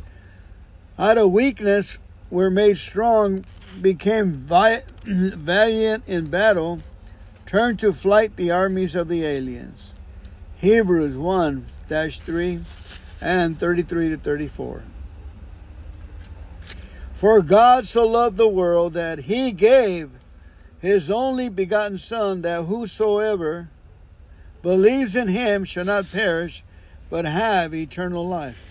Out of weakness were made strong, became valiant in battle, turned to flight the armies of the aliens. Hebrews 1 3 and 33 to 34. For God so loved the world that he gave his only begotten Son, that whosoever believes in him shall not perish, but have eternal life.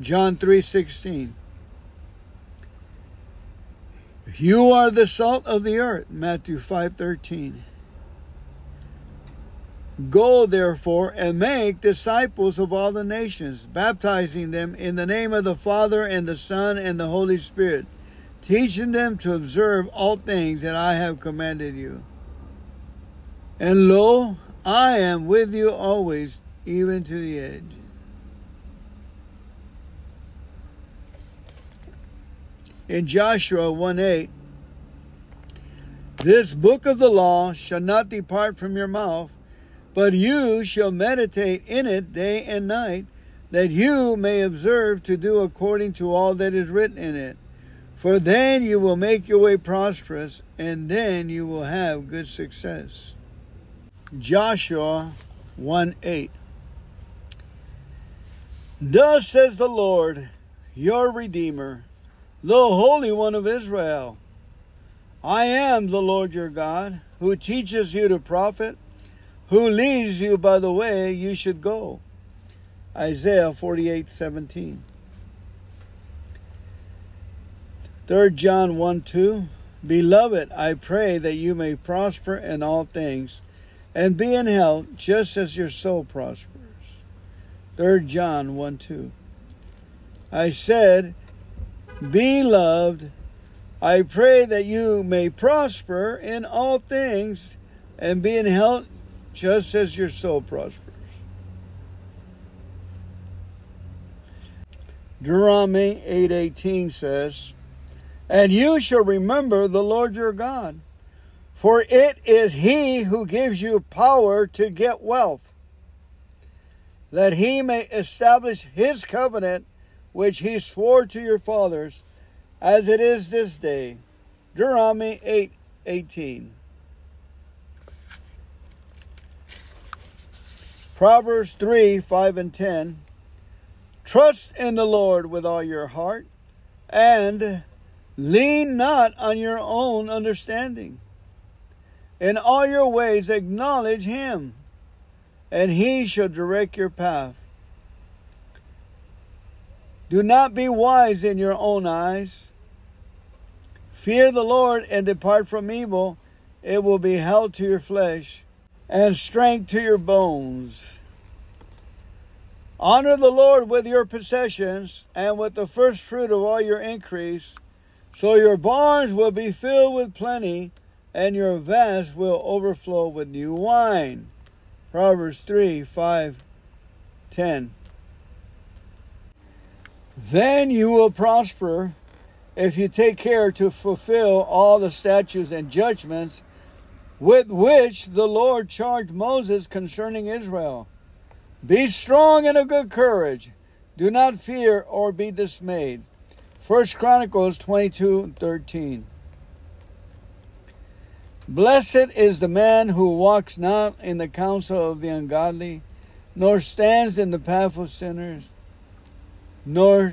John 3:16. You are the salt of the earth, Matthew 5:13. Go therefore and make disciples of all the nations, baptizing them in the name of the Father and the Son and the Holy Spirit, teaching them to observe all things that I have commanded you. And lo, I am with you always, even to the edge. In Joshua 1 8, this book of the law shall not depart from your mouth, but you shall meditate in it day and night, that you may observe to do according to all that is written in it. For then you will make your way prosperous, and then you will have good success. Joshua 1 8. Thus says the Lord, your Redeemer, the Holy One of Israel I am the Lord your God, who teaches you to profit, who leads you by the way you should go. Isaiah 48 17. 3 John 1 2. Beloved, I pray that you may prosper in all things and be in health just as your soul prospers. 3 John 1 2. I said, Beloved, I pray that you may prosper in all things and be in health just as your soul prospers. Deuteronomy 8:18 says, "And you shall remember the Lord your God, for it is he who gives you power to get wealth, that he may establish his covenant which he swore to your fathers, as it is this day. Deuteronomy 8 18. Proverbs 3 5 and 10. Trust in the Lord with all your heart, and lean not on your own understanding. In all your ways acknowledge him, and he shall direct your path. Do not be wise in your own eyes. Fear the Lord and depart from evil. It will be health to your flesh and strength to your bones. Honor the Lord with your possessions and with the first fruit of all your increase So your barns will be filled with plenty, and your vats will overflow with new wine. Proverbs 3 5 10. Then you will prosper if you take care to fulfill all the statutes and judgments with which the Lord charged Moses concerning Israel. Be strong and of good courage. Do not fear or be dismayed. First Chronicles 22 13. Blessed is the man who walks not in the counsel of the ungodly, nor stands in the path of sinners, nor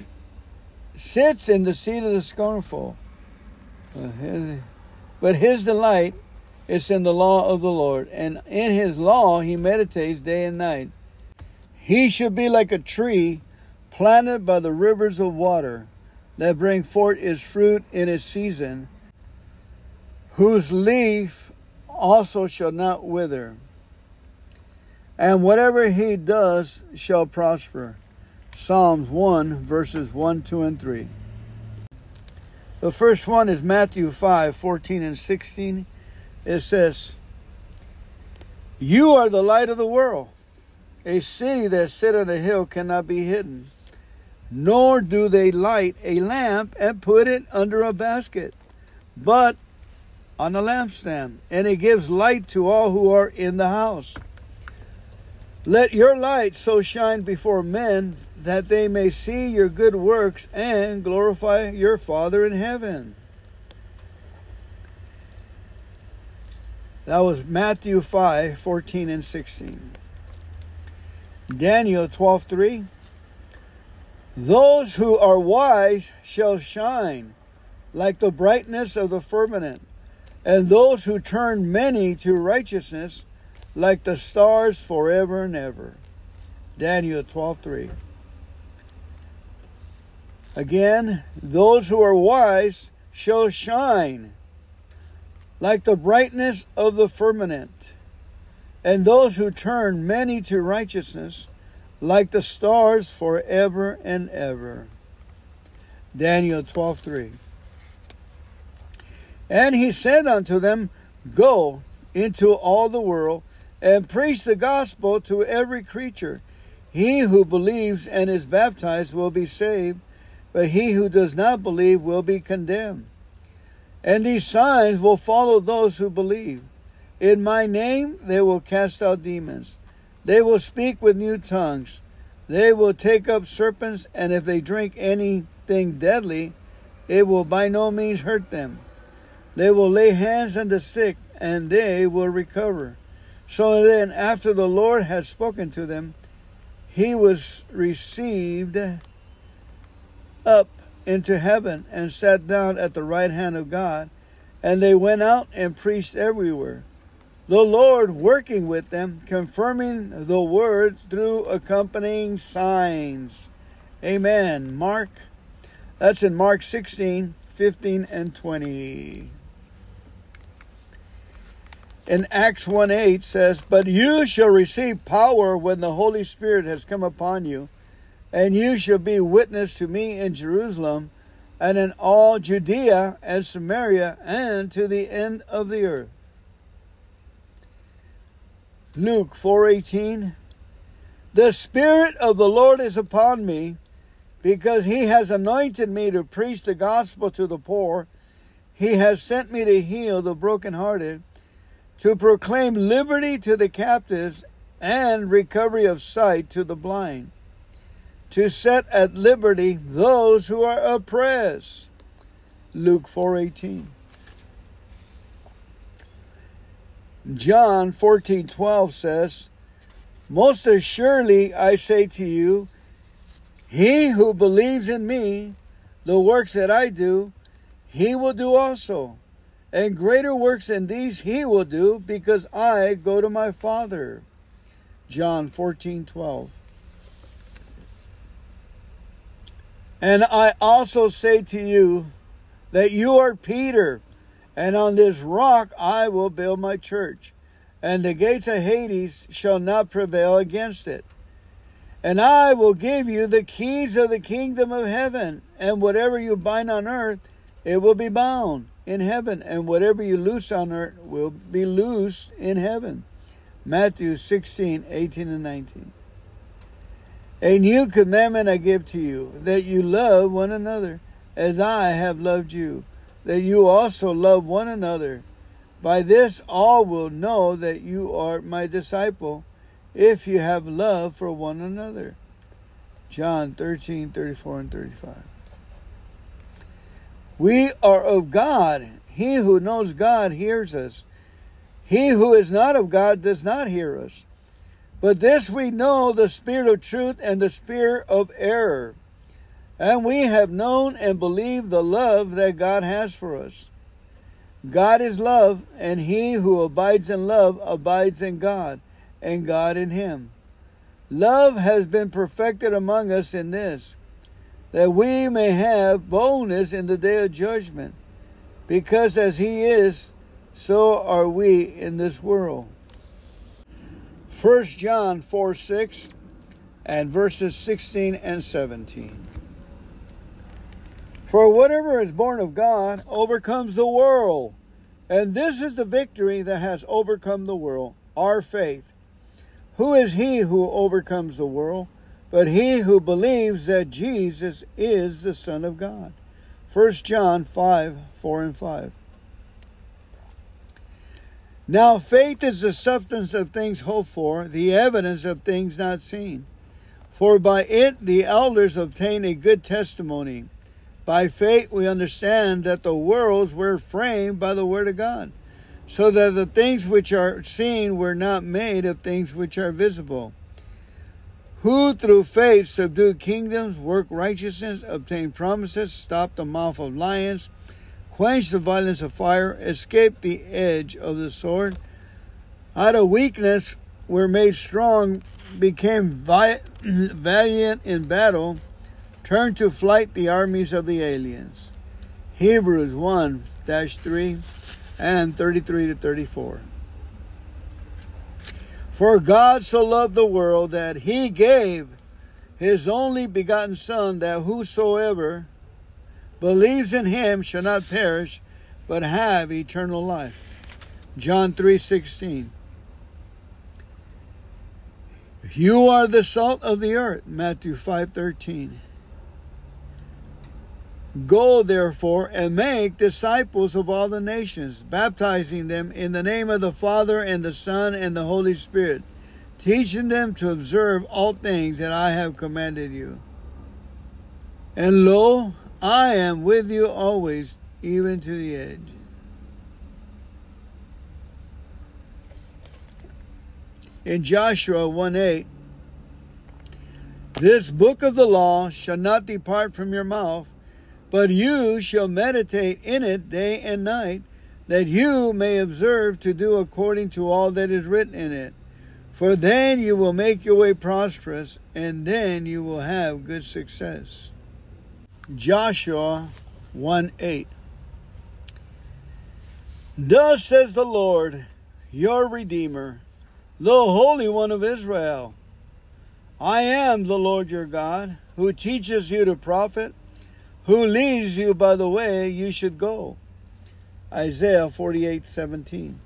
sits in the seat of the scornful. But his delight is in the law of the Lord, and in his law he meditates day and night. He should be like a tree planted by the rivers of water that bring forth its fruit in its season, whose leaf also shall not wither. And whatever he does shall prosper. Psalms 1, verses 1, 2, and 3. The first one is Matthew 5, 14 and 16. It says, You are the light of the world. A city that sit on a hill cannot be hidden, nor do they light a lamp and put it under a basket, but on the lampstand, and it gives light to all who are in the house. Let your light so shine before men that they may see your good works and glorify your Father in heaven. That was Matthew 5 14 and 16. Daniel 12:3 Those who are wise shall shine like the brightness of the firmament, and those who turn many to righteousness like the stars forever and ever. Daniel 12:3 Again, those who are wise shall shine like the brightness of the firmament and those who turn many to righteousness like the stars forever and ever. Daniel 12:3 And he said unto them, Go into all the world and preach the gospel to every creature. He who believes and is baptized will be saved, but he who does not believe will be condemned. And these signs will follow those who believe. In my name they will cast out demons. They will speak with new tongues. They will take up serpents, and if they drink anything deadly, it will by no means hurt them. They will lay hands on the sick, and they will recover. So then, after the Lord had spoken to them, he was received up into heaven and sat down at the right hand of God. And they went out and preached everywhere the Lord working with them, confirming the word through accompanying signs. Amen. Mark, that's in Mark 16, 15, and 20. In Acts 1 8 says, But you shall receive power when the Holy Spirit has come upon you, and you shall be witness to me in Jerusalem and in all Judea and Samaria and to the end of the earth. Luke 4:18 The spirit of the Lord is upon me because he has anointed me to preach the gospel to the poor he has sent me to heal the brokenhearted to proclaim liberty to the captives and recovery of sight to the blind to set at liberty those who are oppressed. Luke 4:18 John 14:12 says, "Most assuredly I say to you, he who believes in me, the works that I do, he will do also, and greater works than these he will do, because I go to my Father." John 14:12. And I also say to you that you are Peter, and on this rock I will build my church, and the gates of Hades shall not prevail against it. And I will give you the keys of the kingdom of heaven, and whatever you bind on earth it will be bound in heaven, and whatever you loose on earth will be loose in heaven. Matthew 16, 18, and 19. A new commandment I give to you, that you love one another, as I have loved you, that you also love one another. By this all will know that you are my disciple, if you have love for one another. John 13, 34, and 35. We are of God. He who knows God hears us. He who is not of God does not hear us. But this we know the spirit of truth and the spirit of error. And we have known and believed the love that God has for us. God is love, and he who abides in love abides in God, and God in him. Love has been perfected among us in this, that we may have boldness in the day of judgment, because as he is, so are we in this world. 1 John 4 6 and verses 16 and 17. For whatever is born of God overcomes the world. And this is the victory that has overcome the world, our faith. Who is he who overcomes the world? But he who believes that Jesus is the Son of God. 1 John 5 4 and 5. Now faith is the substance of things hoped for, the evidence of things not seen. For by it the elders obtain a good testimony. By faith we understand that the worlds were framed by the word of God so that the things which are seen were not made of things which are visible. Who through faith subdued kingdoms, worked righteousness, obtained promises, stopped the mouth of lions, quenched the violence of fire, escaped the edge of the sword, out of weakness were made strong, became valiant in battle, turned to flight the armies of the aliens. Hebrews 1 3 and 33 to 34. For God so loved the world that he gave his only begotten Son, that whosoever believes in him shall not perish, but have eternal life. John 3:16. You are the salt of the earth, Matthew 5:13. Go therefore and make disciples of all the nations, baptizing them in the name of the Father and the Son and the Holy Spirit, teaching them to observe all things that I have commanded you. And lo, I am with you always, even to the edge. In Joshua 1 8, this book of the law shall not depart from your mouth but you shall meditate in it day and night, that you may observe to do according to all that is written in it. For then you will make your way prosperous, and then you will have good success. Joshua 1 8. Thus says the Lord, your Redeemer, the Holy One of Israel I am the Lord your God, who teaches you to profit who leads you by the way you should go. Isaiah 48 17.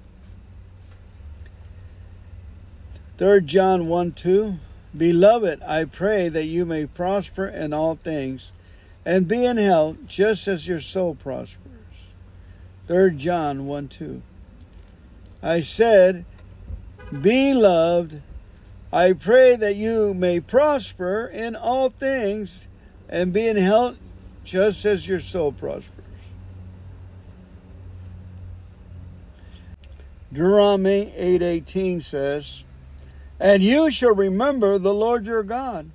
3 John 1 2. Beloved, I pray that you may prosper in all things and be in health just as your soul prospers. 3 John 1 2. I said, Beloved, I pray that you may prosper in all things and be in health just as your soul prospers. Deuteronomy 8:18 says, "And you shall remember the Lord your God,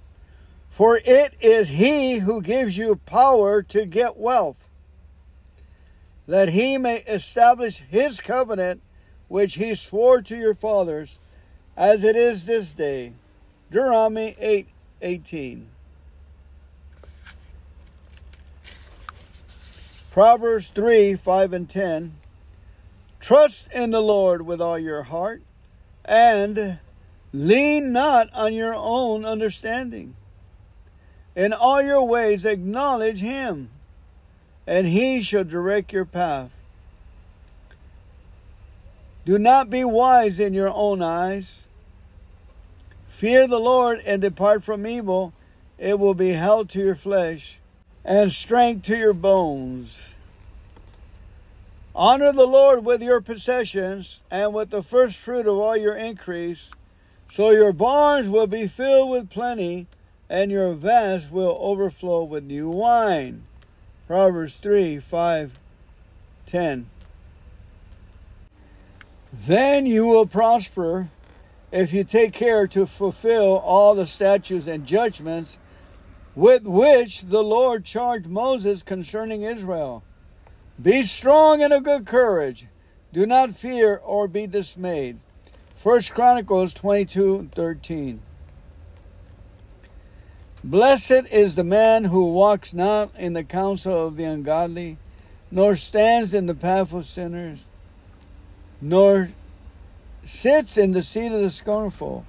for it is he who gives you power to get wealth, that he may establish his covenant which he swore to your fathers, as it is this day." Deuteronomy 8:18. Proverbs 3 5 and 10. Trust in the Lord with all your heart and lean not on your own understanding. In all your ways acknowledge Him, and he shall direct your path. Do not be wise in your own eyes. Fear the Lord and depart from evil. It will be health to your flesh and strength to your bones. Honor the Lord with your possessions and with the first fruit of all your increase, so your barns will be filled with plenty, and your vats will overflow with new wine. Proverbs 3 5 10. Then you will prosper if you take care to fulfill all the statutes and judgments with which the Lord charged Moses concerning Israel. Be strong and of good courage. Do not fear or be dismayed. First Chronicles 22 13. Blessed is the man who walks not in the counsel of the ungodly, nor stands in the path of sinners, nor sits in the seat of the scornful.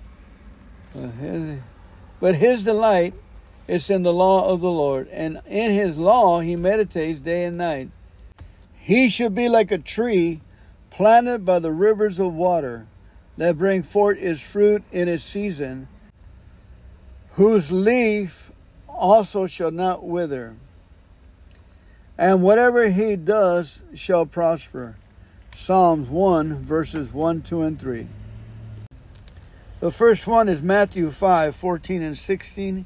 But his delight is in the law of the Lord, and in his law he meditates day and night. He should be like a tree planted by the rivers of water that bring forth its fruit in its season whose leaf also shall not wither, and whatever he does shall prosper. Psalms 1, verses 1, 2, and 3. The first one is Matthew 5, 14 and 16.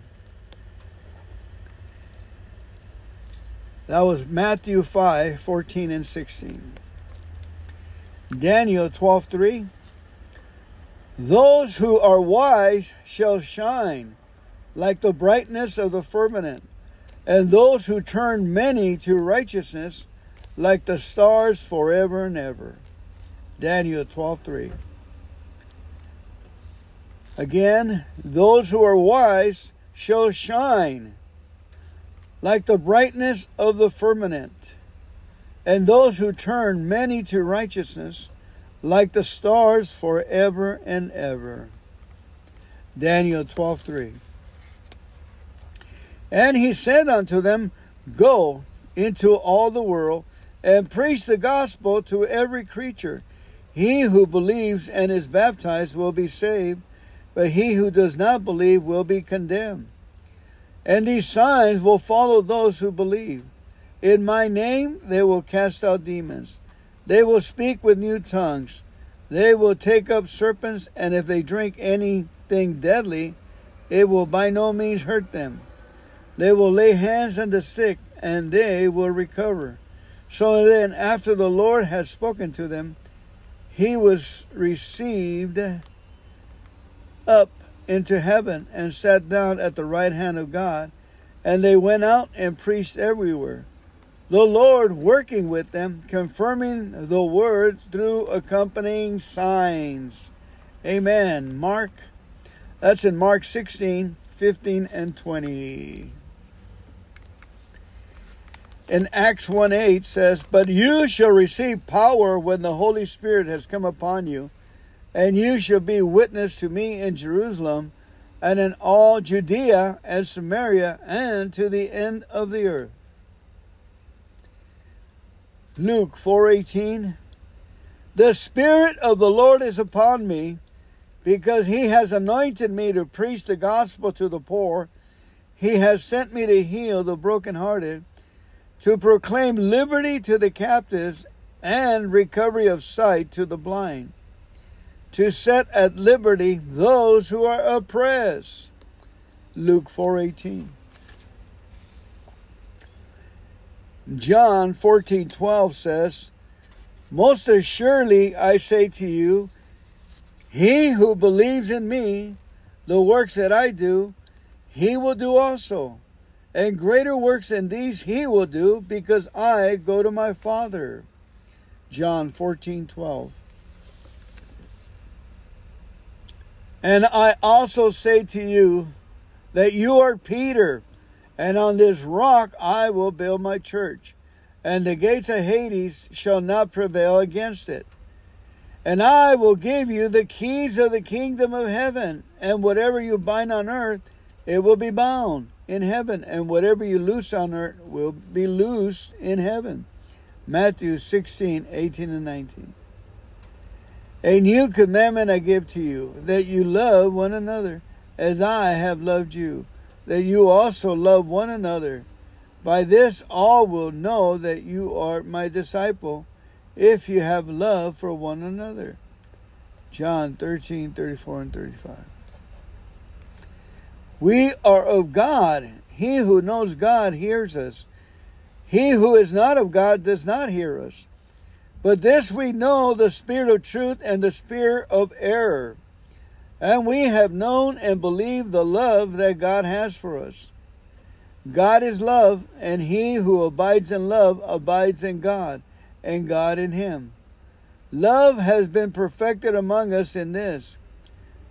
That was Matthew 5 14 and 16. Daniel 12 3. Those who are wise shall shine like the brightness of the firmament and those who turn many to righteousness like the stars forever and ever. Daniel 12:3. Again, those who are wise shall shine like the brightness of the firmament, and those who turn many to righteousness like the stars forever and ever. Daniel 12:3. And he said unto them, Go into all the world and preach the gospel to every creature. He who believes and is baptized will be saved, but he who does not believe will be condemned. And these signs will follow those who believe. In my name they will cast out demons. They will speak with new tongues. They will take up serpents, and if they drink anything deadly, it will by no means hurt them. They will lay hands on the sick and they will recover. So then, after the Lord had spoken to them, he was received up into heaven and sat down at the right hand of God. And they went out and preached everywhere. The Lord working with them, confirming the word through accompanying signs. Amen. Mark, that's in Mark 16, 15, and 20 in Acts 1 8 says, But you shall receive power when the Holy Spirit has come upon you, and you shall be witness to me in Jerusalem and in all Judea and Samaria and to the end of the earth. Luke 4:18 The spirit of the Lord is upon me because he has anointed me to preach the gospel to the poor he has sent me to heal the brokenhearted to proclaim liberty to the captives and recovery of sight to the blind, to set at liberty those who are oppressed. Luke 4:18. John 14:12 says, "Most assuredly I say to you, he who believes in me, the works that I do, he will do also." And greater works than these he will do, because I go to my Father. John 14 12. And I also say to you that you are Peter, and on this rock I will build my church, and the gates of Hades shall not prevail against it. And I will give you the keys of the kingdom of heaven, and whatever you bind on earth, it will be bound in heaven, and whatever you loose on earth will be loose in heaven. Matthew 16, 18, and 19. A new commandment I give to you, that you love one another, as I have loved you, that you also love one another. By this all will know that you are my disciple, if you have love for one another. John 13, 34, and 35. We are of God. He who knows God hears us. He who is not of God does not hear us. But this we know the spirit of truth and the spirit of error. And we have known and believed the love that God has for us. God is love, and he who abides in love abides in God, and God in him. Love has been perfected among us in this,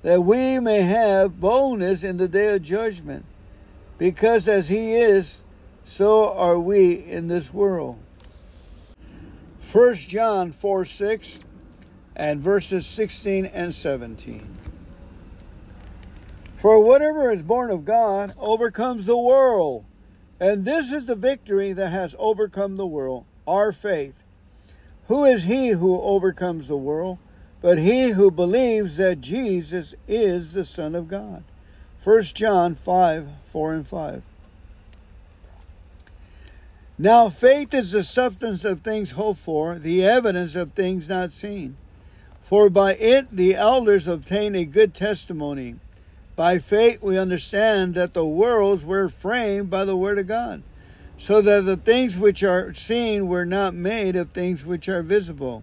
that we may have boldness in the day of judgment, because as he is, so are we in this world. 1 John 4 6 and verses 16 and 17. For whatever is born of God overcomes the world. And this is the victory that has overcome the world, our faith. Who is he who overcomes the world? But he who believes that Jesus is the Son of God. 1 John 5 4 and 5. Now, faith is the substance of things hoped for, the evidence of things not seen. For by it the elders obtain a good testimony. By faith we understand that the worlds were framed by the word of God, so that the things which are seen were not made of things which are visible.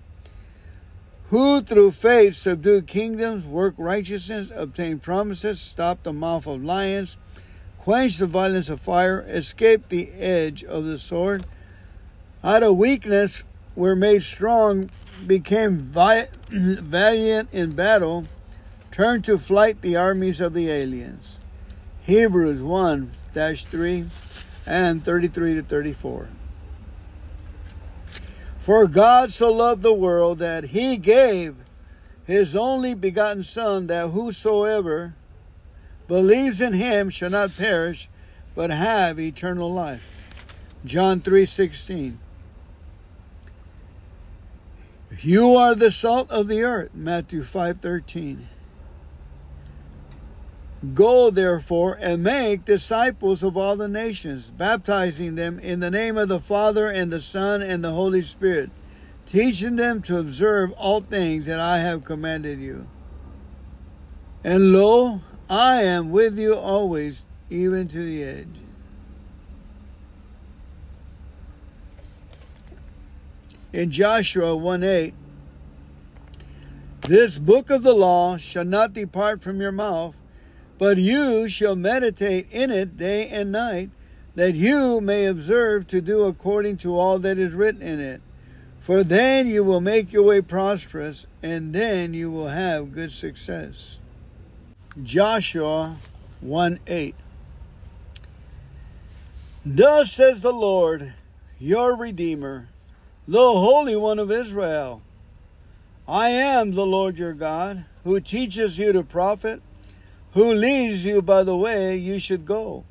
Who through faith subdued kingdoms, worked righteousness, obtained promises, stopped the mouth of lions quenched the violence of fire, escaped the edge of the sword. Out of weakness were made strong, became vi- valiant in battle, turned to flight the armies of the aliens. Hebrews 1 3 and 33 to 34. For God so loved the world that he gave his only begotten Son, that whosoever believes in him shall not perish, but have eternal life. John 3:16. You are the salt of the earth, Matthew 5:13. Go therefore and make disciples of all the nations, baptizing them in the name of the Father and the Son and the Holy Spirit, teaching them to observe all things that I have commanded you. And lo, I am with you always, even to the edge. In Joshua 1 8, this book of the law shall not depart from your mouth, but you shall meditate in it day and night, that you may observe to do according to all that is written in it. For then you will make your way prosperous, and then you will have good success. Joshua 1 8. Thus says the Lord, your Redeemer, the Holy One of Israel I am the Lord your God, who teaches you to profit, who leads you by the way you should go.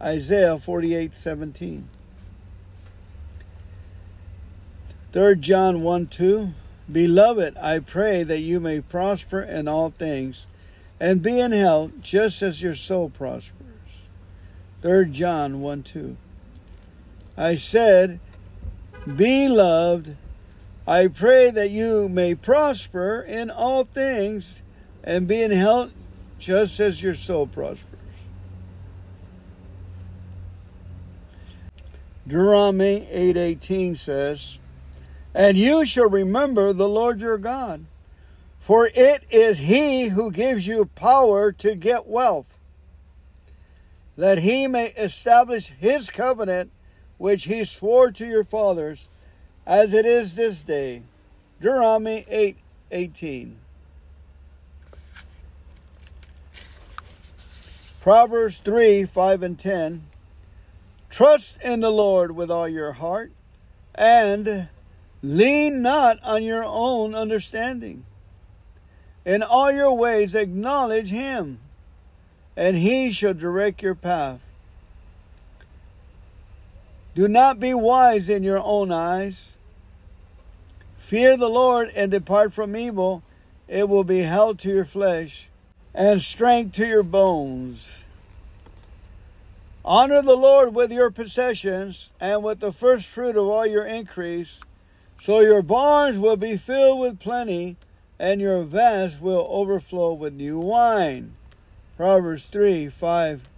Isaiah 48 17. 3 John 1 2. Beloved, I pray that you may prosper in all things and be in health just as your soul prospers. 3 John 1 2. I said, Beloved, I pray that you may prosper in all things and be in health just as your soul prospers. Deuteronomy 8:18 says, "And you shall remember the Lord your God, for it is he who gives you power to get wealth, that he may establish his covenant which he swore to your fathers as it is this day. Deuteronomy 8 18. Proverbs 3 5 and 10. Trust in the Lord with all your heart and lean not on your own understanding. In all your ways acknowledge him, and he shall direct your path. Do not be wise in your own eyes. Fear the Lord and depart from evil. It will be health to your flesh and strength to your bones. Honor the Lord with your possessions and with the first fruit of all your increase, so your barns will be filled with plenty, and your vats will overflow with new wine. Proverbs 3 5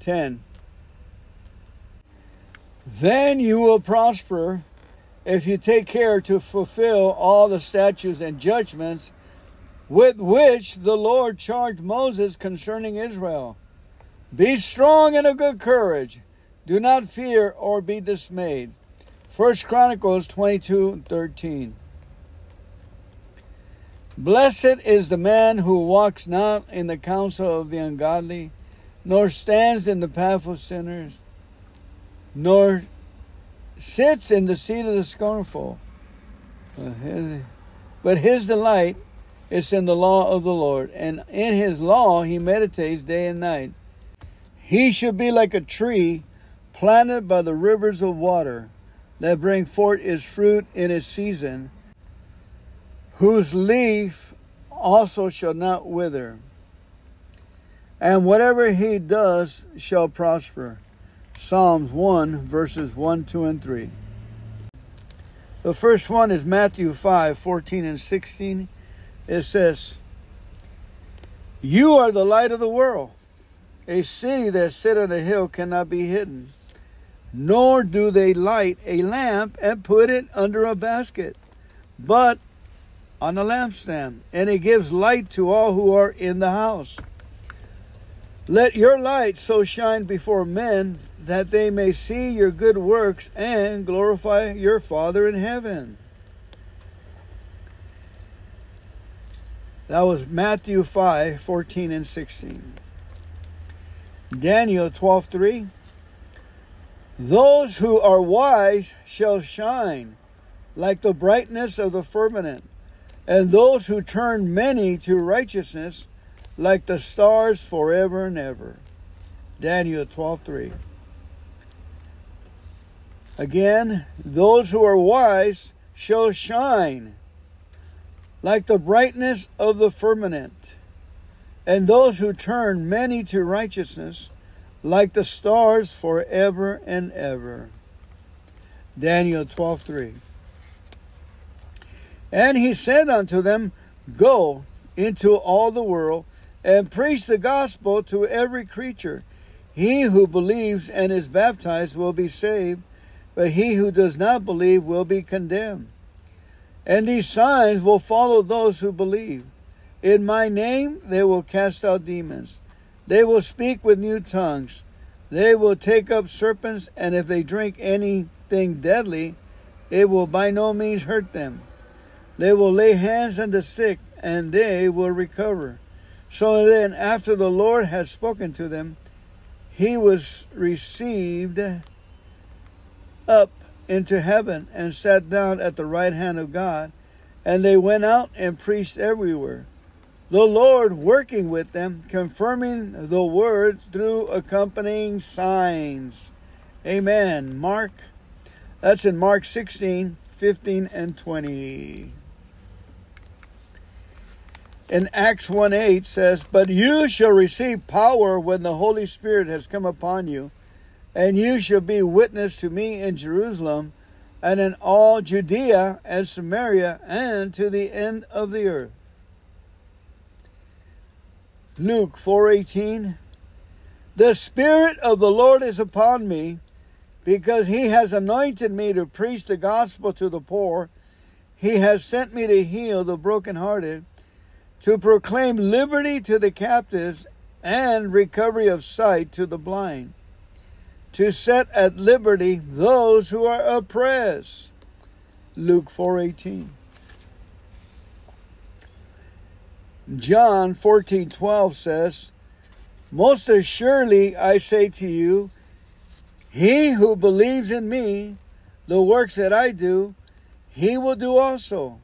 10. Then you will prosper if you take care to fulfill all the statutes and judgments with which the Lord charged Moses concerning Israel. Be strong and of good courage. Do not fear or be dismayed. First Chronicles 22 13. Blessed is the man who walks not in the counsel of the ungodly, nor stands in the path of sinners, nor sits in the seat of the scornful. But his delight is in the law of the Lord, and in his law he meditates day and night. He should be like a tree planted by the rivers of water that bring forth its fruit in its season, whose leaf also shall not wither. And whatever he does shall prosper. Psalms 1, verses 1, 2, and 3. The first one is Matthew 5, 14 and 16. It says, You are the light of the world. A city that sit on a hill cannot be hidden. Nor do they light a lamp and put it under a basket, but on the lampstand, and it gives light to all who are in the house. Let your light so shine before men that they may see your good works and glorify your Father in heaven. That was Matthew 5 14 and 16. Daniel 12 3. Those who are wise shall shine like the brightness of the firmament, and those who turn many to righteousness like the stars forever and ever. Daniel 12 3. Again, those who are wise shall shine like the brightness of the firmament, and those who turn many to righteousness like the stars forever and ever. Daniel 12:3 And he said unto them, Go into all the world and preach the gospel to every creature. He who believes and is baptized will be saved, but he who does not believe will be condemned. And these signs will follow those who believe. In my name they will cast out demons. They will speak with new tongues. They will take up serpents, and if they drink anything deadly, it will by no means hurt them. They will lay hands on the sick, and they will recover. So then, after the Lord had spoken to them, he was received up into heaven and sat down at the right hand of God. And they went out and preached everywhere. The Lord working with them, confirming the word through accompanying signs. Amen. Mark, that's in Mark 16, 15, and 20. In Acts 1 8 says, But you shall receive power when the Holy Spirit has come upon you and you shall be witness to me in Jerusalem and in all Judea and Samaria and to the end of the earth. Luke 4:18 The spirit of the Lord is upon me because he has anointed me to preach the gospel to the poor he has sent me to heal the brokenhearted to proclaim liberty to the captives and recovery of sight to the blind to set at liberty those who are oppressed. Luke 4:18. John 14:12 says, "Most assuredly I say to you, he who believes in me, the works that I do, he will do also,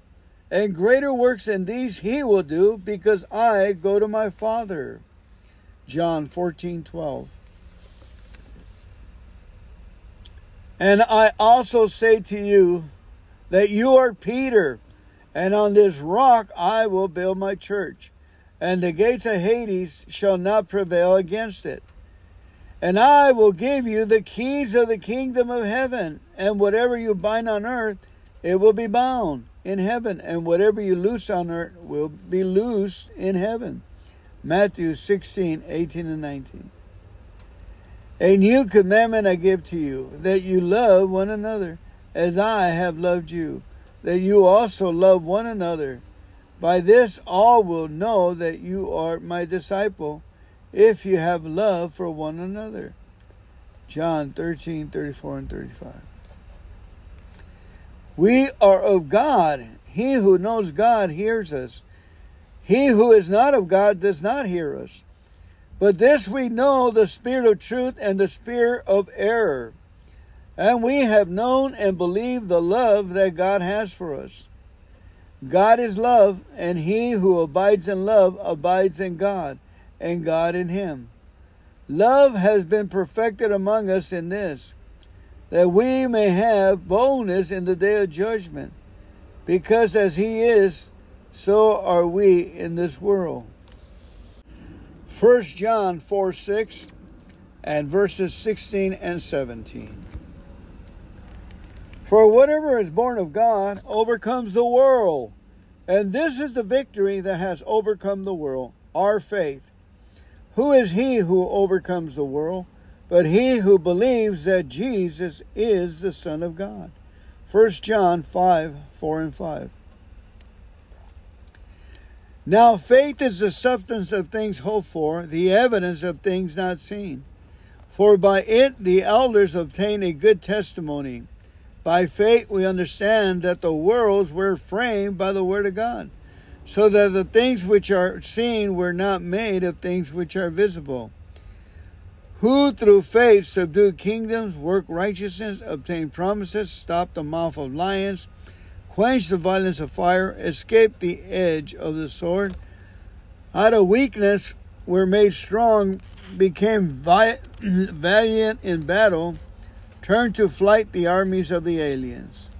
and greater works than these he will do, because I go to my Father." John 14:12. And I also say to you that you are Peter, and on this rock I will build my church, and the gates of Hades shall not prevail against it. And I will give you the keys of the kingdom of heaven, and whatever you bind on earth, it will be bound in heaven, and whatever you loose on earth will be loose in heaven. Matthew 16, 18, and 19. A new commandment I give to you, that you love one another, as I have loved you, that you also love one another. By this all will know that you are my disciple, if you have love for one another. John 13, 34 and 35. We are of God. He who knows God hears us. He who is not of God does not hear us. But this we know the spirit of truth and the spirit of error. And we have known and believed the love that God has for us. God is love, and he who abides in love abides in God, and God in him. Love has been perfected among us in this, that we may have boldness in the day of judgment, because as he is, so are we in this world. 1 John 4 6 and verses 16 and 17. For whatever is born of God overcomes the world. And this is the victory that has overcome the world, our faith. Who is he who overcomes the world? But he who believes that Jesus is the Son of God. 1 John 5 4 and 5. Now, faith is the substance of things hoped for, the evidence of things not seen. For by it the elders obtain a good testimony. By faith we understand that the worlds were framed by the word of God, so that the things which are seen were not made of things which are visible. Who through faith subdued kingdoms, worked righteousness, obtained promises, stopped the mouth of lions, quenched the violence of fire, escaped the edge of the sword. Out of weakness were made strong, became valiant in battle, turned to flight the armies of the aliens.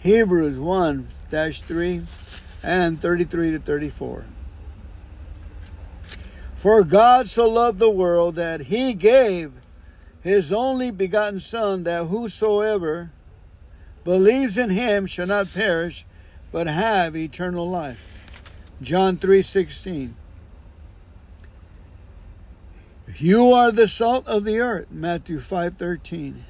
Hebrews 1 3 and 33 to 34. For God so loved the world that he gave his only begotten Son, that whosoever believes in him shall not perish, but have eternal life. John 3:16. You are the salt of the earth, Matthew 5:13.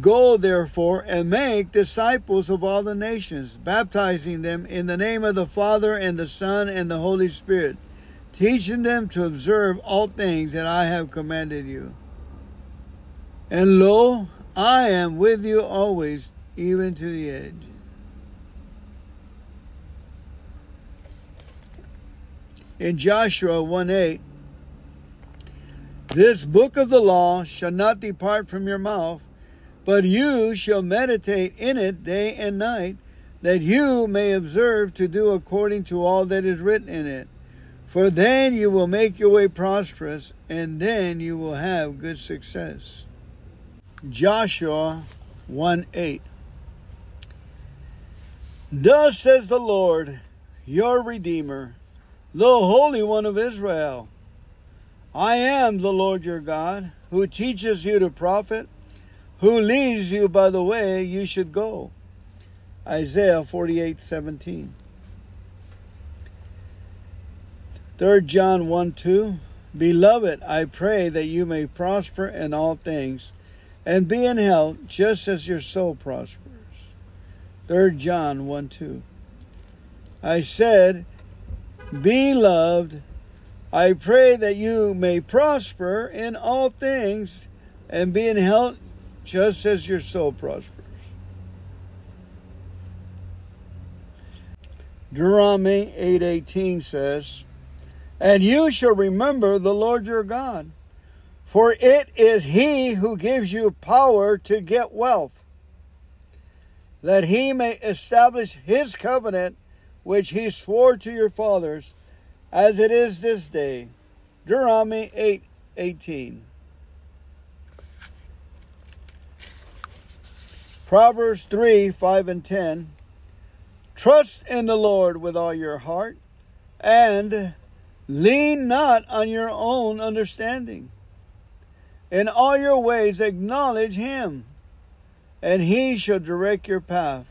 Go therefore and make disciples of all the nations, baptizing them in the name of the Father and the Son and the Holy Spirit, teaching them to observe all things that I have commanded you. And lo, I am with you always, even to the edge. In Joshua 1 8, this book of the law shall not depart from your mouth, but you shall meditate in it day and night, that you may observe to do according to all that is written in it. For then you will make your way prosperous, and then you will have good success. Joshua 1 8. Thus says the Lord, your Redeemer, the Holy One of Israel I am the Lord your God, who teaches you to profit, who leads you by the way you should go. Isaiah 48 17. 3 John 1 2. Beloved, I pray that you may prosper in all things and be in health just as your soul prospers. 3 John 1 2. I said, Beloved, I pray that you may prosper in all things and be in health just as your soul prospers. Deuteronomy 8:18 says, "And you shall remember the Lord your God, for it is he who gives you power to get wealth, that he may establish his covenant which he swore to your fathers, as it is this day." Deuteronomy 8:18. 8, Proverbs 3 5 and 10. Trust in the Lord with all your heart and lean not on your own understanding. In all your ways acknowledge him, and he shall direct your path.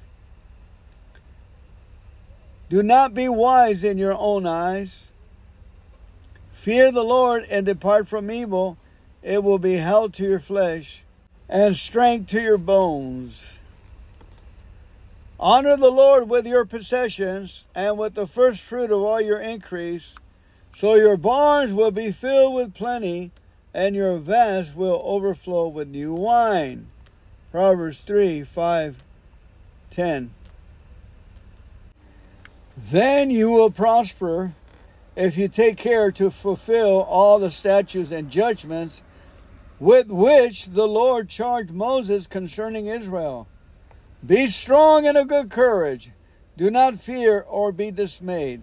Do not be wise in your own eyes. Fear the Lord and depart from evil. It will be health to your flesh and strength to your bones. Honor the Lord with your possessions and with the first fruit of all your increase, so your barns will be filled with plenty, and your vats will overflow with new wine. Proverbs 3 5 10. Then you will prosper if you take care to fulfill all the statutes and judgments with which the Lord charged Moses concerning Israel. Be strong and of good courage. Do not fear or be dismayed.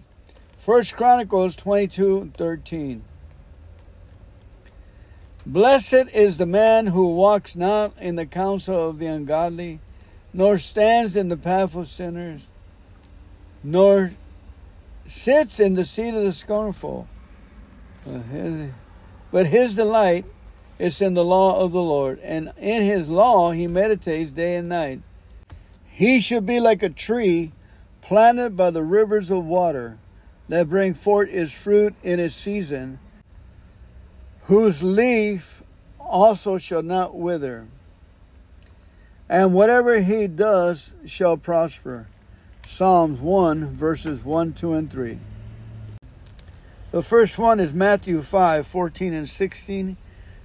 First Chronicles 22 13. Blessed is the man who walks not in the counsel of the ungodly, nor stands in the path of sinners, nor sits in the seat of the scornful. But his delight is in the law of the Lord, and in his law he meditates day and night. He should be like a tree planted by the rivers of water that bring forth its fruit in its season, whose leaf also shall not wither. And whatever he does shall prosper. Psalms 1, verses 1, 2, and 3. The first one is Matthew 5, 14 and 16.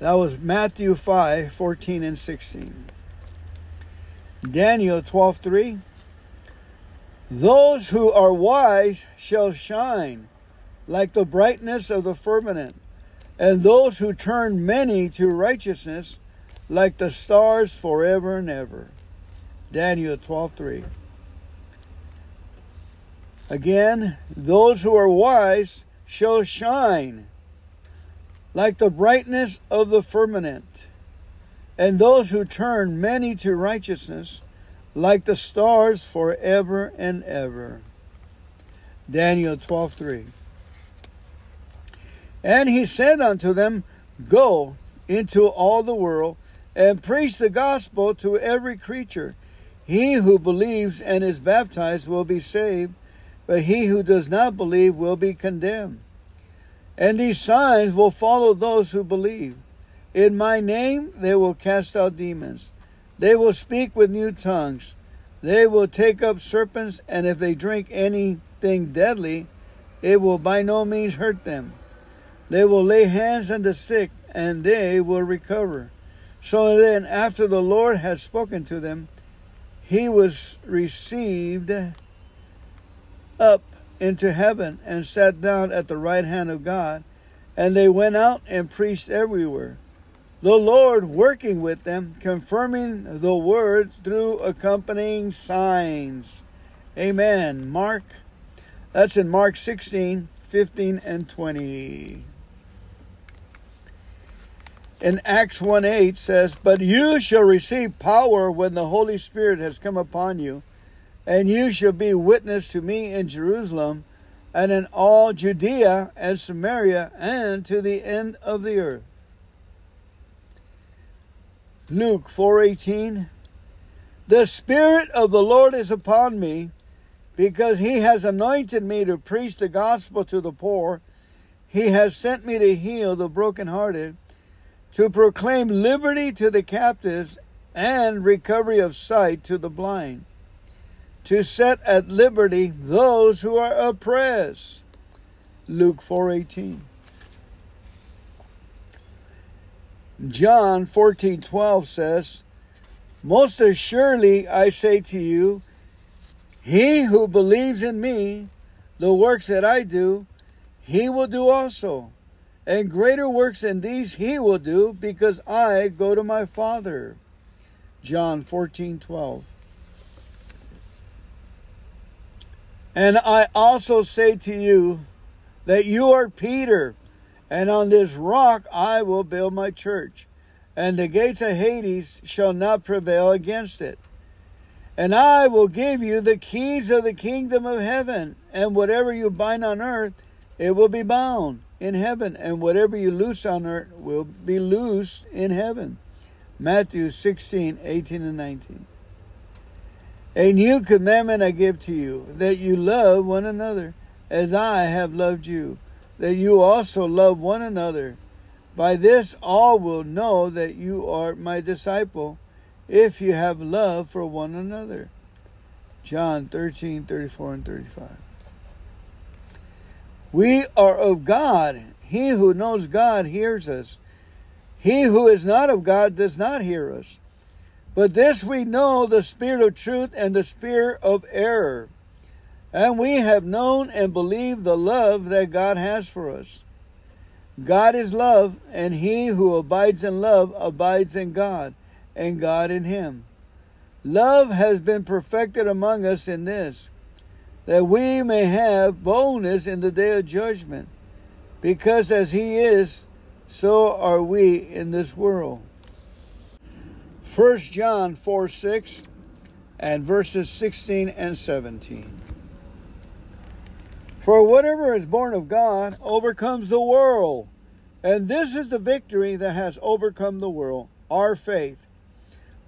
That was Matthew 5 14 and 16. Daniel 12 3. Those who are wise shall shine like the brightness of the firmament, and those who turn many to righteousness like the stars forever and ever. Daniel 12 3. Again, those who are wise shall shine like the brightness of the firmament, and those who turn many to righteousness like the stars forever and ever. Daniel 12:3 And he said unto them, Go into all the world and preach the gospel to every creature. He who believes and is baptized will be saved, but he who does not believe will be condemned. And these signs will follow those who believe. In my name they will cast out demons. They will speak with new tongues. They will take up serpents, and if they drink anything deadly, it will by no means hurt them. They will lay hands on the sick, and they will recover. So then, after the Lord had spoken to them, he was received up into heaven and sat down at the right hand of God. And they went out and preached everywhere. The Lord working with them, confirming the word through accompanying signs. Amen. Mark, that's in Mark 16, 15, and 20. In Acts 1 8 says, But you shall receive power when the Holy Spirit has come upon you and you shall be witness to me in Jerusalem and in all Judea and Samaria and to the end of the earth. Luke 4:18 The spirit of the Lord is upon me because he has anointed me to preach the gospel to the poor. He has sent me to heal the brokenhearted, to proclaim liberty to the captives and recovery of sight to the blind, to set at liberty those who are oppressed. Luke 4:18. John 14:12 says, "Most assuredly I say to you, he who believes in me, the works that I do, he will do also. And greater works than these he will do, because I go to my Father. John 14 12. And I also say to you that you are Peter, and on this rock I will build my church, and the gates of Hades shall not prevail against it. And I will give you the keys of the kingdom of heaven, and whatever you bind on earth, it will be bound in heaven, and whatever you loose on earth will be loose in heaven. Matthew 16, 18, and 19. A new commandment I give to you, that you love one another, as I have loved you, that you also love one another. By this all will know that you are my disciple if you have love for one another. John 13, 34 and 35. We are of God. He who knows God hears us. He who is not of God does not hear us. But this we know the spirit of truth and the spirit of error. And we have known and believed the love that God has for us. God is love, and he who abides in love abides in God and God in him. Love has been perfected among us in this, that we may have boldness in the day of judgment, because as he is, so are we in this world. 1 John 4 6 and verses 16 and 17. For whatever is born of God overcomes the world. And this is the victory that has overcome the world, our faith.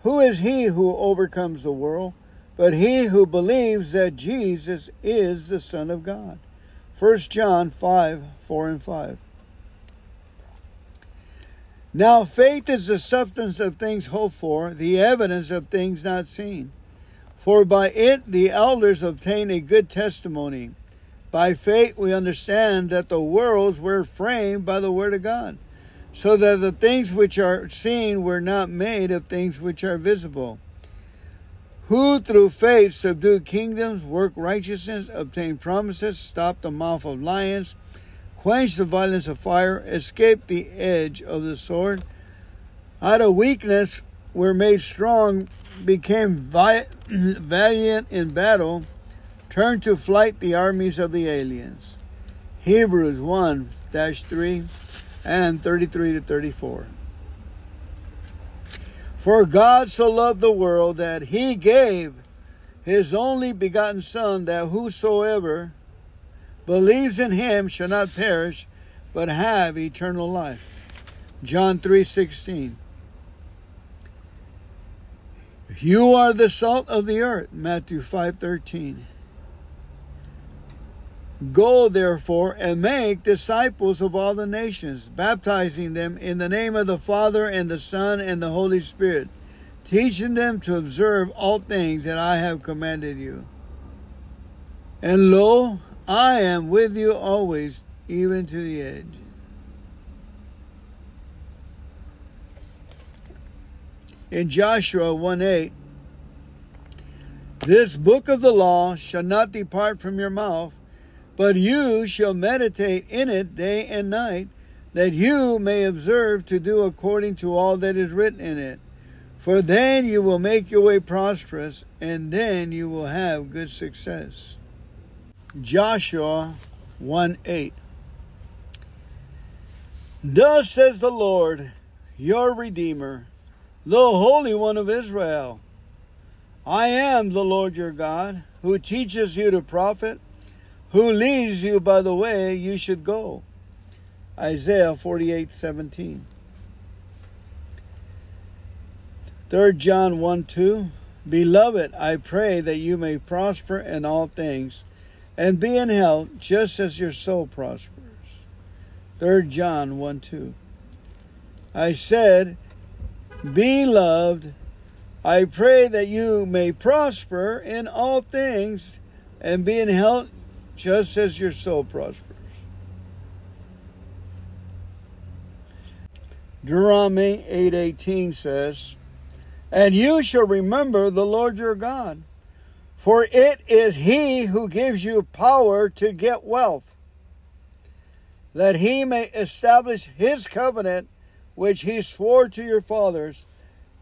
Who is he who overcomes the world? But he who believes that Jesus is the Son of God. 1 John 5 4 and 5. Now faith is the substance of things hoped for, the evidence of things not seen. For by it the elders obtained a good testimony. By faith we understand that the worlds were framed by the word of God so that the things which are seen were not made of things which are visible. Who through faith subdued kingdoms, worked righteousness, obtained promises, stopped the mouth of lions, quenched the violence of fire, escaped the edge of the sword, out of weakness were made strong, became valiant in battle, turned to flight the armies of the aliens. Hebrews 1 3 and 33 to 34. For God so loved the world that he gave his only begotten Son, that whosoever believes in him shall not perish, but have eternal life. John 3:16. You are the salt of the earth. Matthew 5:13. Go therefore and make disciples of all the nations, baptizing them in the name of the Father and the Son and the Holy Spirit, teaching them to observe all things that I have commanded you. And lo, I am with you always, even to the edge. In Joshua 1 8, this book of the law shall not depart from your mouth but you shall meditate in it day and night, that you may observe to do according to all that is written in it. For then you will make your way prosperous, and then you will have good success. Joshua 1 8. Thus says the Lord, your Redeemer, the Holy One of Israel I am the Lord your God, who teaches you to profit who leads you by the way you should go. Isaiah 48 17. 3 John 1 2. Beloved, I pray that you may prosper in all things and be in health just as your soul prospers. 3 John 1 2. I said, Beloved, I pray that you may prosper in all things and be in health just as your soul prospers. Deuteronomy 8:18 says, "And you shall remember the Lord your God, for it is he who gives you power to get wealth, that he may establish his covenant which he swore to your fathers,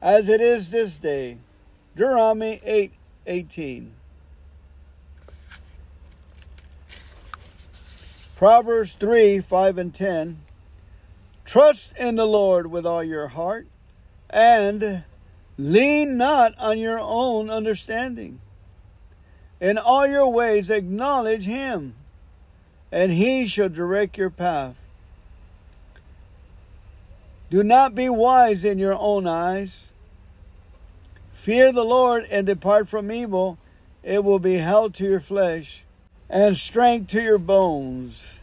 as it is this day." Deuteronomy 8:18. Proverbs 3 5 and 10. Trust in the Lord with all your heart and lean not on your own understanding. In all your ways acknowledge him, and he shall direct your path. Do not be wise in your own eyes. Fear the Lord and depart from evil. It will be health to your flesh and strength to your bones.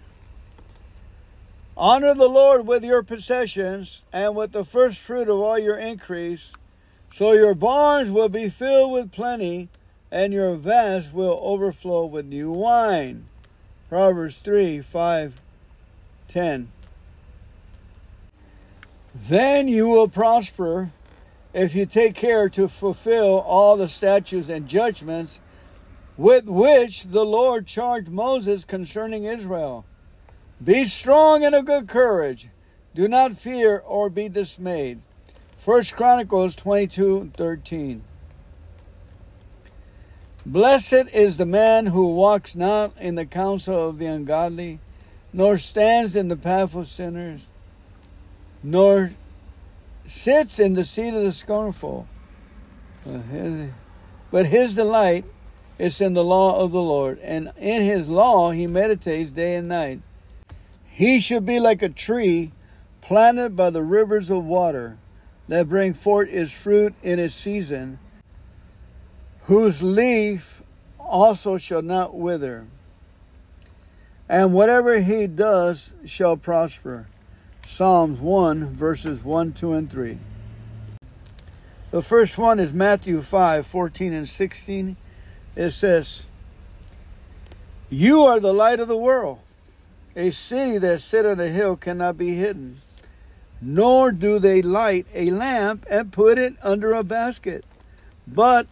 Honor the Lord with your possessions and with the first fruit of all your increase, so your barns will be filled with plenty, and your vats will overflow with new wine. Proverbs 3 5 10. Then you will prosper if you take care to fulfill all the statutes and judgments with which the Lord charged Moses concerning Israel. Be strong and of good courage. Do not fear or be dismayed. First Chronicles 22 13. Blessed is the man who walks not in the counsel of the ungodly, nor stands in the path of sinners, nor sits in the seat of the scornful. But his delight is in the law of the Lord, and in his law he meditates day and night. He should be like a tree planted by the rivers of water that bring forth its fruit in its season, whose leaf also shall not wither. And whatever he does shall prosper. Psalms 1, verses 1, 2, and 3. The first one is Matthew 5, 14 and 16. It says, You are the light of the world. A city that sit on a hill cannot be hidden, nor do they light a lamp and put it under a basket, but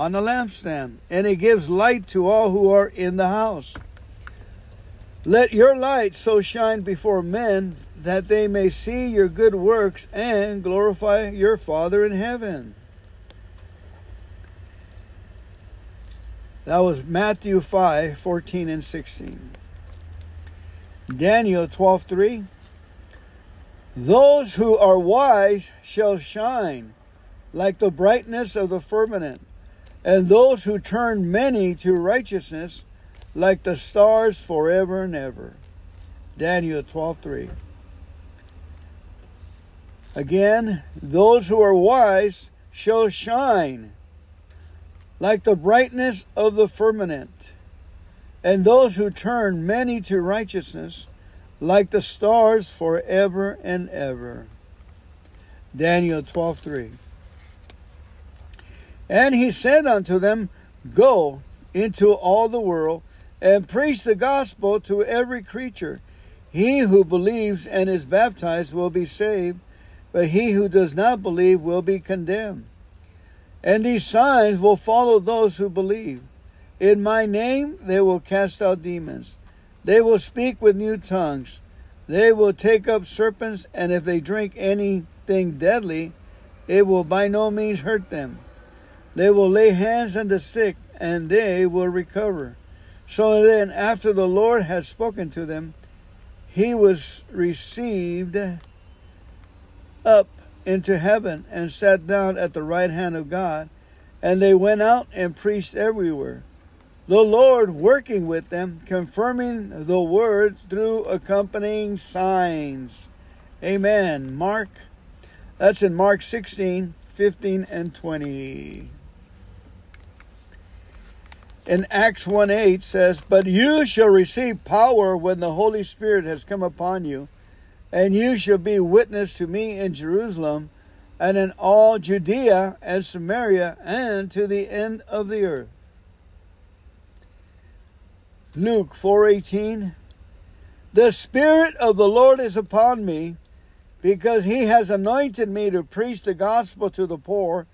on the lampstand, and it gives light to all who are in the house. Let your light so shine before men that they may see your good works and glorify your Father in heaven. That was Matthew 5 14 and 16. Daniel 12:3 Those who are wise shall shine like the brightness of the firmament, and those who turn many to righteousness like the stars forever and ever. Daniel 12:3 Again, those who are wise shall shine like the brightness of the firmament and those who turn many to righteousness like the stars forever and ever. Daniel 12:3 And he said unto them, Go into all the world and preach the gospel to every creature. He who believes and is baptized will be saved, but he who does not believe will be condemned. And these signs will follow those who believe. In my name they will cast out demons. They will speak with new tongues. They will take up serpents, and if they drink anything deadly, it will by no means hurt them. They will lay hands on the sick, and they will recover. So then, after the Lord had spoken to them, he was received up into heaven and sat down at the right hand of God. And they went out and preached everywhere the Lord working with them, confirming the word through accompanying signs. Amen. Mark, that's in Mark 16, 15, and 20. In Acts 1 8 says, But you shall receive power when the Holy Spirit has come upon you, and you shall be witness to me in Jerusalem and in all Judea and Samaria and to the end of the earth. Luke 4:18 The spirit of the Lord is upon me because he has anointed me to preach the gospel to the poor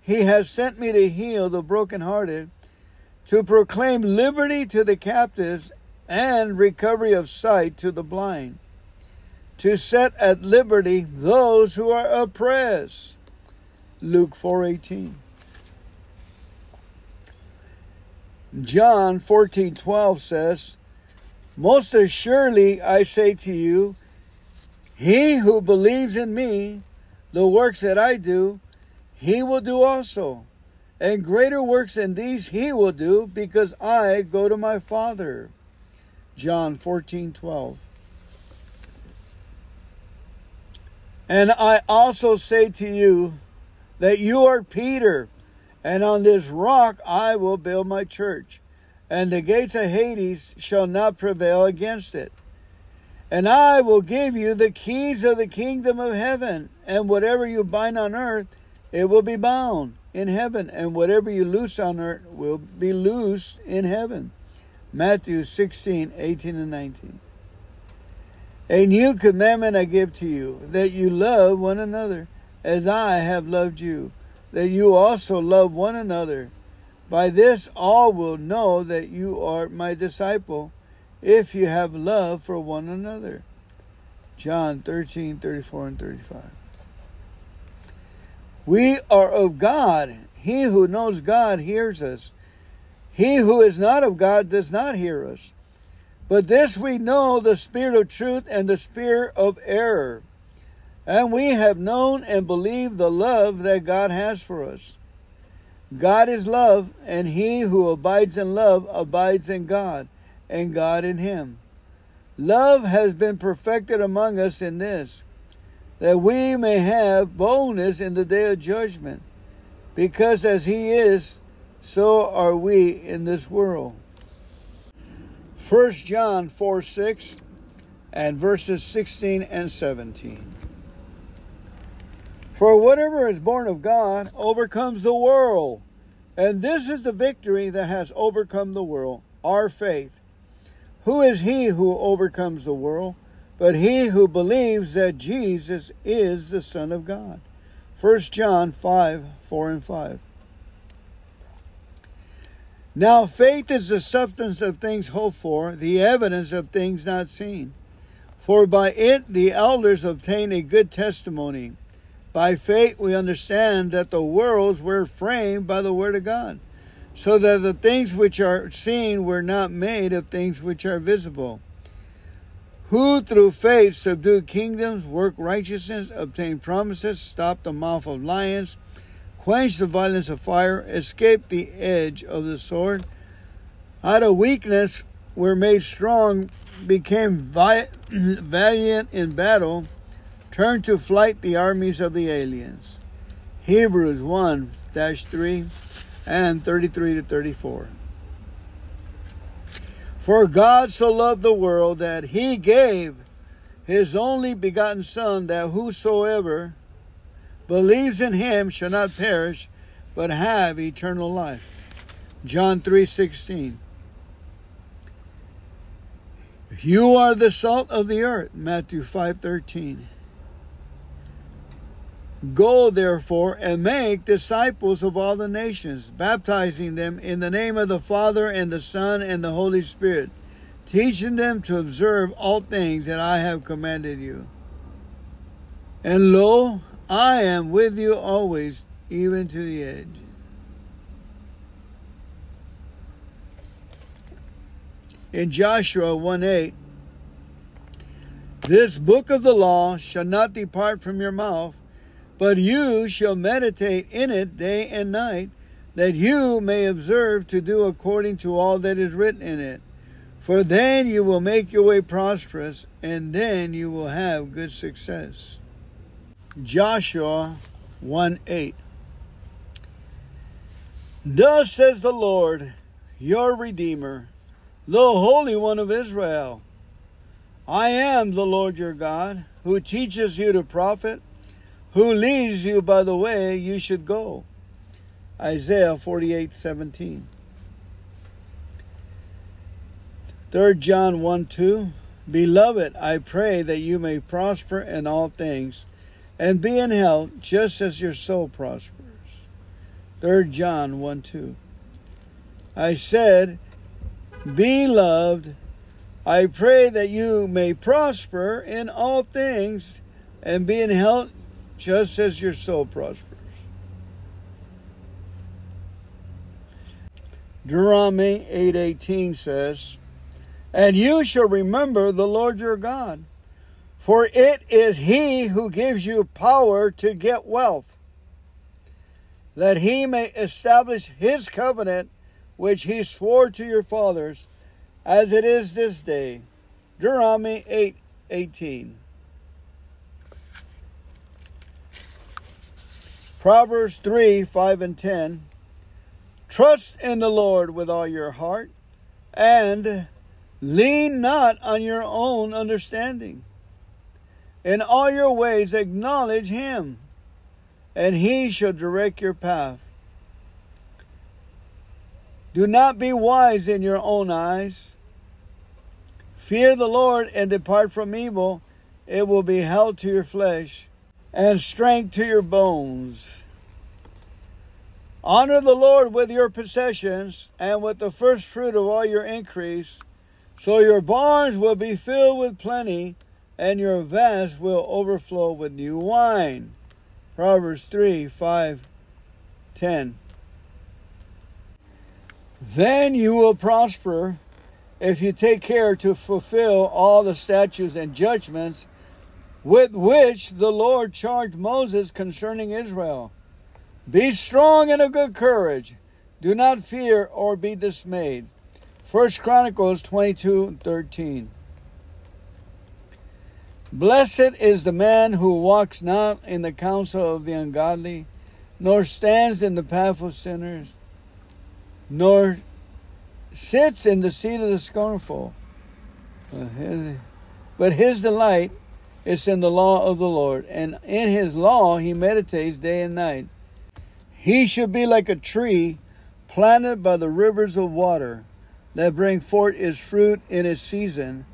he has sent me to heal the brokenhearted to proclaim liberty to the captives and recovery of sight to the blind to set at liberty those who are oppressed Luke 4:18 John 14:12 says, "Most assuredly I say to you, he who believes in me, the works that I do, he will do also. And greater works than these he will do, because I go to my Father." John 14:12. And I also say to you that you are Peter, and on this rock I will build my church, and the gates of Hades shall not prevail against it. And I will give you the keys of the kingdom of heaven, and whatever you bind on earth, it will be bound in heaven, and whatever you loose on earth will be loose in heaven. Matthew 16, 18, and 19. A new commandment I give to you, that you love one another as I have loved you that you also love one another. By this all will know that you are my disciple, if you have love for one another. John 13, 34 and 35. We are of God. He who knows God hears us. He who is not of God does not hear us. But this we know the spirit of truth and the spirit of error. And we have known and believed the love that God has for us. God is love, and he who abides in love abides in God, and God in him. Love has been perfected among us in this, that we may have boldness in the day of judgment, because as he is, so are we in this world. 1 John 4 6 and verses 16 and 17. For whatever is born of God overcomes the world. And this is the victory that has overcome the world, our faith. Who is he who overcomes the world? But he who believes that Jesus is the Son of God. 1 John 5 4 and 5. Now, faith is the substance of things hoped for, the evidence of things not seen. For by it the elders obtain a good testimony. By faith, we understand that the worlds were framed by the Word of God, so that the things which are seen were not made of things which are visible. Who through faith subdued kingdoms, worked righteousness, obtained promises, stopped the mouth of lions, quenched the violence of fire, escaped the edge of the sword. Out of weakness were made strong, became valiant in battle turned to flight the armies of the aliens. Hebrews 1 3 and 33 to 34. For God so loved the world that he gave his only begotten Son, that whosoever believes in him shall not perish, but have eternal life. John 3 16. You are the salt of the earth. Matthew 5 13. Go therefore and make disciples of all the nations, baptizing them in the name of the Father and the Son and the Holy Spirit, teaching them to observe all things that I have commanded you. And lo, I am with you always, even to the edge. In Joshua 1 8, this book of the law shall not depart from your mouth but you shall meditate in it day and night, that you may observe to do according to all that is written in it. For then you will make your way prosperous, and then you will have good success. Joshua 1 8. Thus says the Lord, your Redeemer, the Holy One of Israel. I am the Lord your God, who teaches you to profit, who leads you by the way you should go. Isaiah 48 17. 3 John 1 2. Beloved, I pray that you may prosper in all things and be in health just as your soul prospers. 3 John 1 2. I said, Beloved, I pray that you may prosper in all things and be in health just as your soul prospers. Deuteronomy 8:18 says, "And you shall remember the Lord your God, for it is he who gives you power to get wealth, that he may establish his covenant which he swore to your fathers, as it is this day. Deuteronomy 8 Proverbs 3 5 and 10. Trust in the Lord with all your heart, and lean not on your own understanding. In all your ways acknowledge him, and he shall direct your path. Do not be wise in your own eyes. Fear the Lord and depart from evil. It will be health to your flesh and strength to your bones. Honor the Lord with your possessions and with the first fruit of all your increase, so your barns will be filled with plenty and your vats will overflow with new wine. Proverbs 3 5 10. Then you will prosper if you take care to fulfill all the statutes and judgments with which the Lord charged Moses concerning Israel. Be strong and of good courage. Do not fear or be dismayed. 1 Chronicles 22 13. Blessed is the man who walks not in the counsel of the ungodly, nor stands in the path of sinners nor sits in the seat of the scornful. But his delight is in the law of the Lord, and in his law he meditates day and night. He should be like a tree planted by the rivers of water that bring forth its fruit in its season,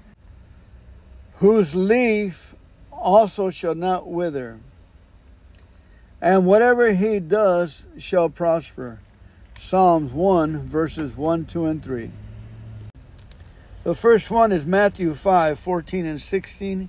whose leaf also shall not wither, and whatever he does shall prosper. Psalms 1, verses 1, 2, and 3. The first one is Matthew 5, 14 and 16.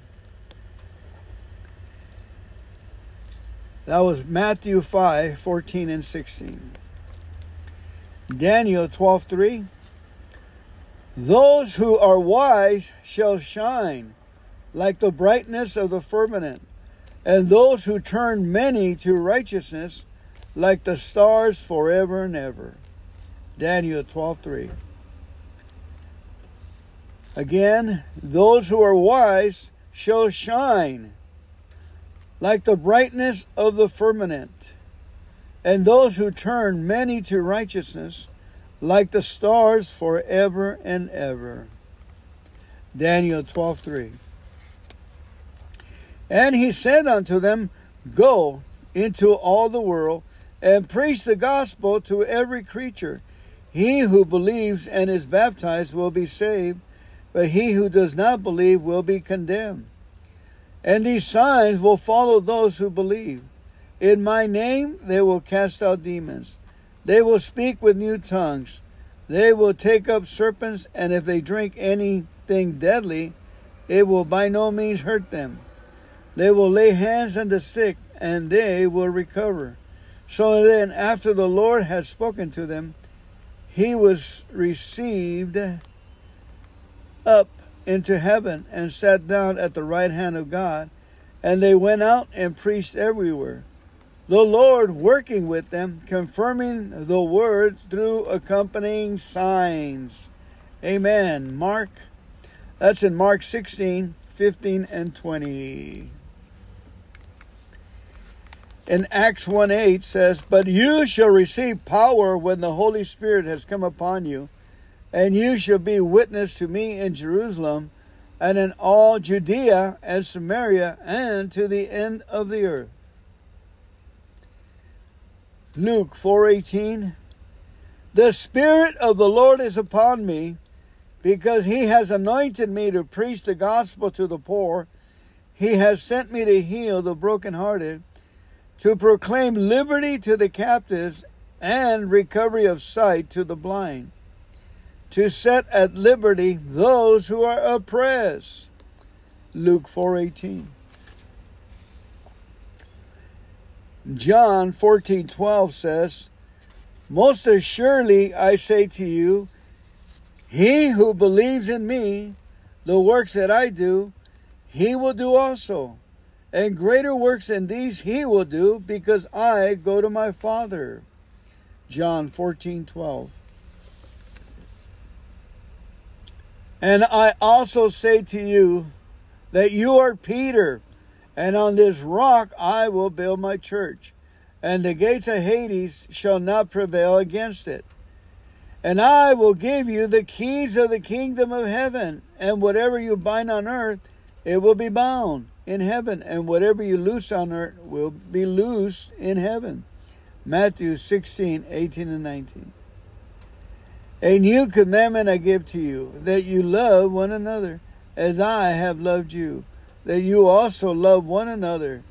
That was Matthew 5 14 and 16. Daniel 12 3. Those who are wise shall shine like the brightness of the firmament, and those who turn many to righteousness like the stars forever and ever. Daniel 12 3. Again, those who are wise shall shine like the brightness of the firmament, and those who turn many to righteousness like the stars forever and ever. Daniel 12:3. And he said unto them, Go into all the world and preach the gospel to every creature. He who believes and is baptized will be saved but he who does not believe will be condemned. And these signs will follow those who believe. In my name they will cast out demons. They will speak with new tongues. They will take up serpents, and if they drink anything deadly, it will by no means hurt them. They will lay hands on the sick, and they will recover. So then, after the Lord had spoken to them, he was received up into heaven and sat down at the right hand of God. And they went out and preached everywhere. The Lord working with them, confirming the word through accompanying signs. Amen. Mark, that's in Mark 16, 15, and 20. In Acts 1 8 says, But you shall receive power when the Holy Spirit has come upon you and you shall be witness to me in Jerusalem and in all Judea and Samaria and to the end of the earth. Luke 4:18 The spirit of the Lord is upon me because he has anointed me to preach the gospel to the poor. He has sent me to heal the brokenhearted to proclaim liberty to the captives and recovery of sight to the blind to set at liberty those who are oppressed. Luke 4:18. John 14:12 says, "Most assuredly I say to you, he who believes in me, the works that I do, he will do also, and greater works than these he will do, because I go to my Father." John 14:12. And I also say to you that you are Peter, and on this rock I will build my church, and the gates of Hades shall not prevail against it. And I will give you the keys of the kingdom of heaven, and whatever you bind on earth, it will be bound in heaven, and whatever you loose on earth will be loose in heaven. Matthew 16, 18, and 19. A new commandment I give to you, that you love one another, as I have loved you, that you also love one another.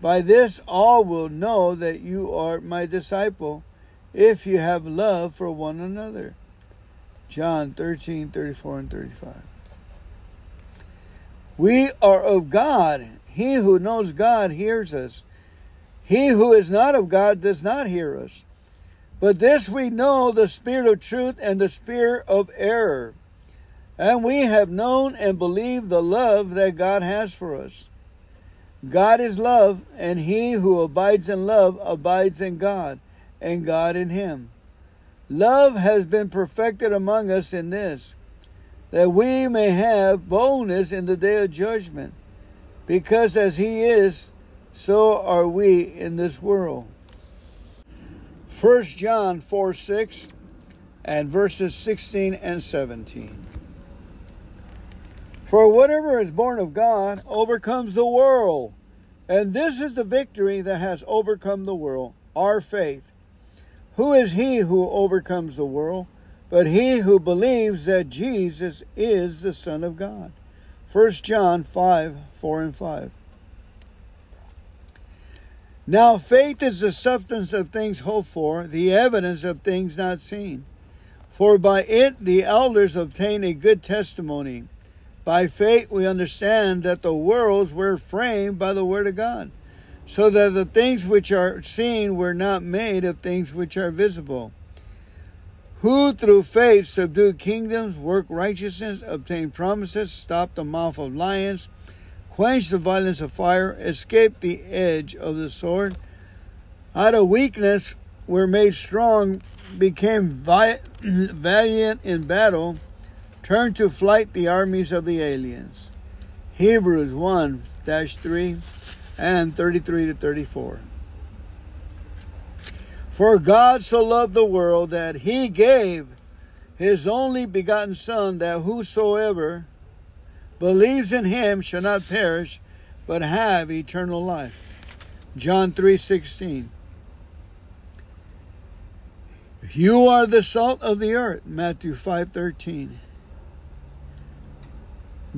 By this all will know that you are my disciple, if you have love for one another. John 13, 34 and 35. We are of God. He who knows God hears us. He who is not of God does not hear us. But this we know the spirit of truth and the spirit of error. And we have known and believed the love that God has for us. God is love, and he who abides in love abides in God, and God in him. Love has been perfected among us in this, that we may have boldness in the day of judgment, because as he is, so are we in this world. 1 John 4 6 and verses 16 and 17. For whatever is born of God overcomes the world. And this is the victory that has overcome the world, our faith. Who is he who overcomes the world? But he who believes that Jesus is the Son of God. 1 John 5 4 and 5. Now, faith is the substance of things hoped for, the evidence of things not seen. For by it the elders obtained a good testimony. By faith we understand that the worlds were framed by the word of God, so that the things which are seen were not made of things which are visible. Who through faith subdued kingdoms, worked righteousness, obtained promises, stopped the mouth of lions, quenched the violence of fire, escaped the edge of the sword. Out of weakness were made strong, became vi- valiant in battle, turned to flight the armies of the aliens. Hebrews 1 3 and 33 to 34. For God so loved the world that he gave his only begotten Son, that whosoever believes in him shall not perish, but have eternal life. John 3:16. You are the salt of the earth. Matthew 5:13.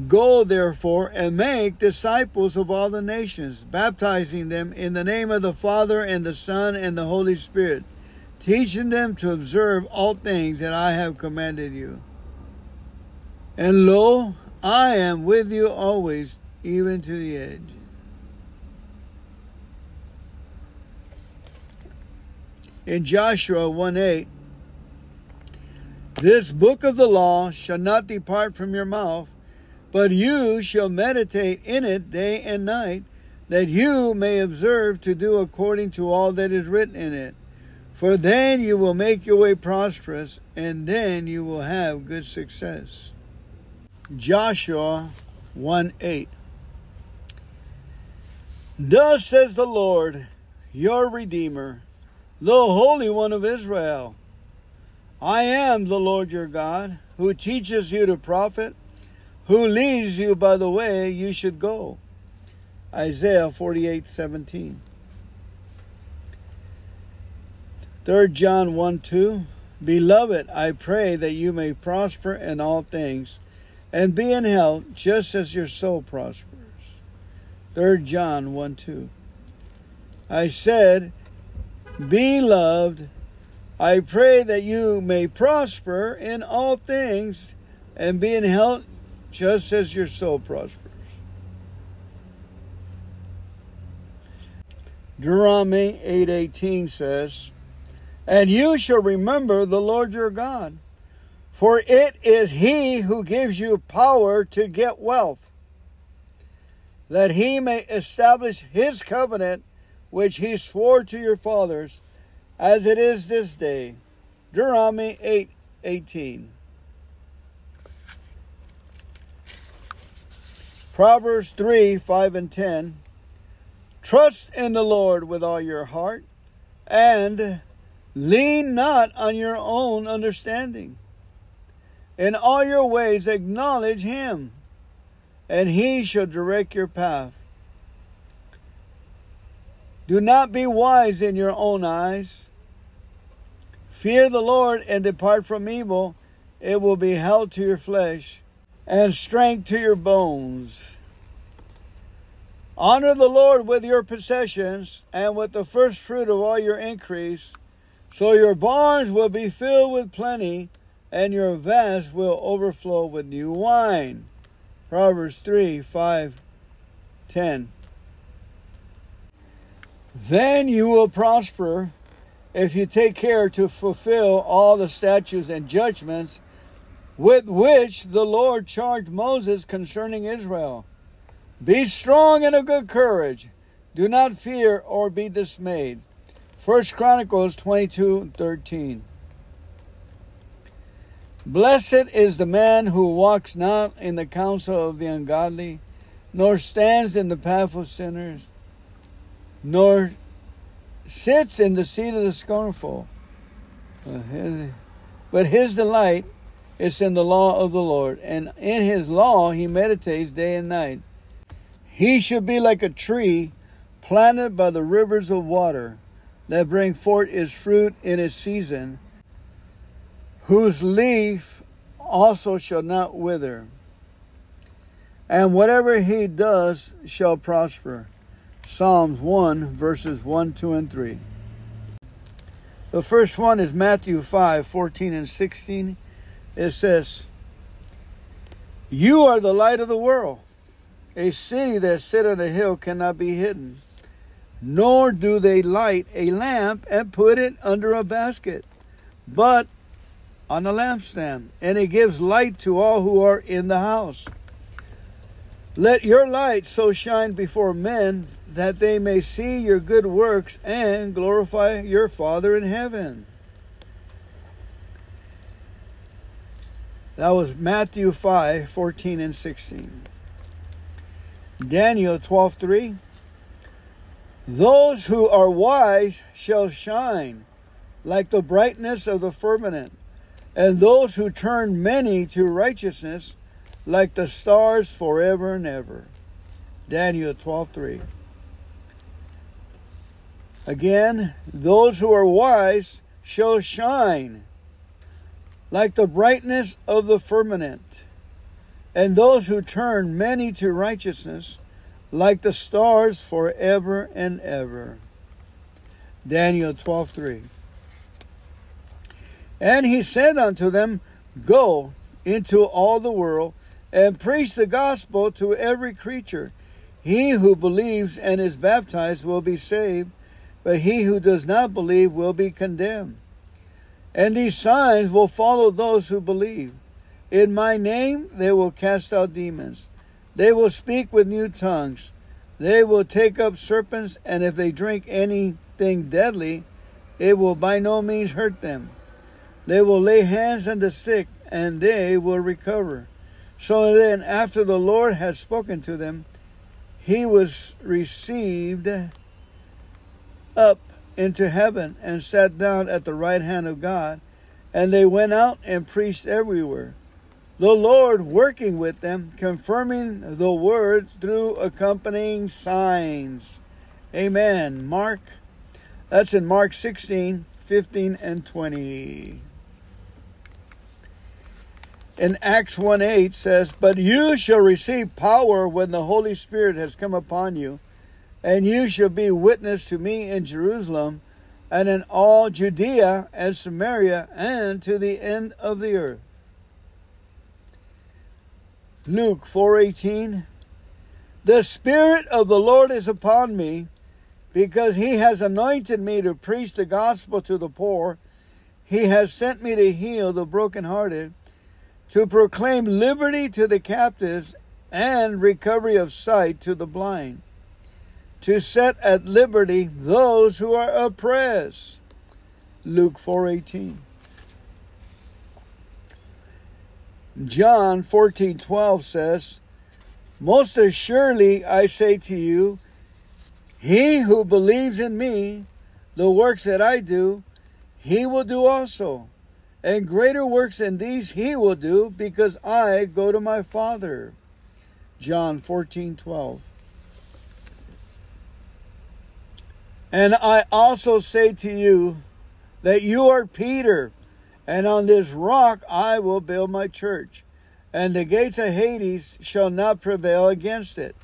Go therefore and make disciples of all the nations, baptizing them in the name of the Father and the Son and the Holy Spirit, teaching them to observe all things that I have commanded you. And lo, I am with you always, even to the edge. In Joshua 1 8, This book of the law shall not depart from your mouth, but you shall meditate in it day and night, that you may observe to do according to all that is written in it. For then you will make your way prosperous, and then you will have good success. Joshua 1 8. Thus says the Lord, your Redeemer, the Holy One of Israel I am the Lord your God, who teaches you to profit, who leads you by the way you should go. Isaiah 48 17. 3 John 1 2. Beloved, I pray that you may prosper in all things and be in health just as your soul prospers. 3 John 1 2. I said, Beloved, I pray that you may prosper in all things and be in health just as your soul prospers. Deuteronomy 8:18 says, "And you shall remember the Lord your God, for it is he who gives you power to get wealth, that he may establish his covenant which he swore to your fathers." as it is this day. Deuteronomy 8 18. Proverbs 3 5 and 10. Trust in the Lord with all your heart and lean not on your own understanding. In all your ways acknowledge him, and he shall direct your path. Do not be wise in your own eyes. Fear the Lord and depart from evil. It will be health to your flesh and strength to your bones. Honor the Lord with your possessions and with the first fruit of all your increase, so your barns will be filled with plenty and your vats will overflow with new wine. Proverbs 3 5 10. Then you will prosper if you take care to fulfill all the statutes and judgments with which the Lord charged Moses concerning Israel. Be strong and of good courage. Do not fear or be dismayed. First Chronicles 22 13. Blessed is the man who walks not in the counsel of the ungodly, nor stands in the path of sinners, nor sits in the seat of the scornful. But his delight is in the law of the Lord, and in his law he meditates day and night. He should be like a tree planted by the rivers of water that bring forth its fruit in its season, whose leaf also shall not wither. And whatever he does shall prosper. Psalms 1, verses 1, 2, and 3. The first one is Matthew 5, 14 and 16. It says, You are the light of the world. A city that sit on a hill cannot be hidden. Nor do they light a lamp and put it under a basket, but on the lampstand, and it gives light to all who are in the house. Let your light so shine before men that they may see your good works and glorify your Father in heaven. That was Matthew 5 14 and 16. Daniel 12 3. Those who are wise shall shine like the brightness of the firmament, and those who turn many to righteousness like the stars forever and ever. Daniel 12 3. Again, those who are wise shall shine like the brightness of the firmament, and those who turn many to righteousness like the stars forever and ever. Daniel 12:3. And he said unto them, Go into all the world and preach the gospel to every creature. He who believes and is baptized will be saved but he who does not believe will be condemned. And these signs will follow those who believe. In my name they will cast out demons. They will speak with new tongues. They will take up serpents, and if they drink anything deadly, it will by no means hurt them. They will lay hands on the sick, and they will recover. So then, after the Lord had spoken to them, he was received up into heaven and sat down at the right hand of God. And they went out and preached everywhere. The Lord working with them, confirming the word through accompanying signs. Amen. Mark, that's in Mark 16, 15, and 20. In Acts 1 8 says, But you shall receive power when the Holy Spirit has come upon you and you shall be witness to me in Jerusalem and in all Judea and Samaria and to the end of the earth. Luke 4:18 The spirit of the Lord is upon me because he has anointed me to preach the gospel to the poor he has sent me to heal the brokenhearted to proclaim liberty to the captives and recovery of sight to the blind to set at liberty those who are oppressed. Luke 4:18. John 14:12 says, "Most assuredly I say to you, he who believes in me, the works that I do, he will do also, and greater works than these he will do, because I go to my Father." John 14:12. And I also say to you that you are Peter, and on this rock I will build my church, and the gates of Hades shall not prevail against it.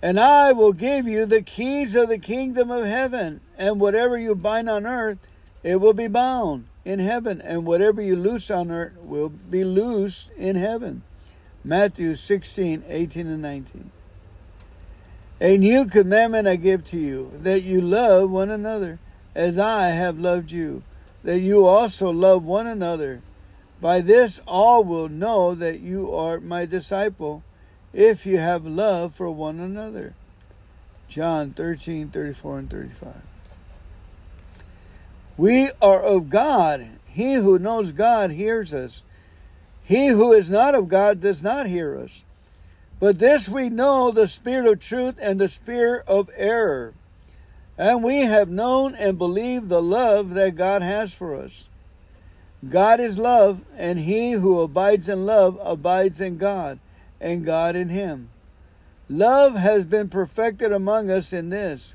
And I will give you the keys of the kingdom of heaven, and whatever you bind on earth, it will be bound in heaven, and whatever you loose on earth will be loose in heaven. Matthew 16, 18, and 19. A new commandment I give to you, that you love one another, as I have loved you, that you also love one another. By this all will know that you are my disciple, if you have love for one another. John 13, 34 and 35. We are of God. He who knows God hears us. He who is not of God does not hear us. But this we know the spirit of truth and the spirit of error. And we have known and believed the love that God has for us. God is love, and he who abides in love abides in God, and God in him. Love has been perfected among us in this,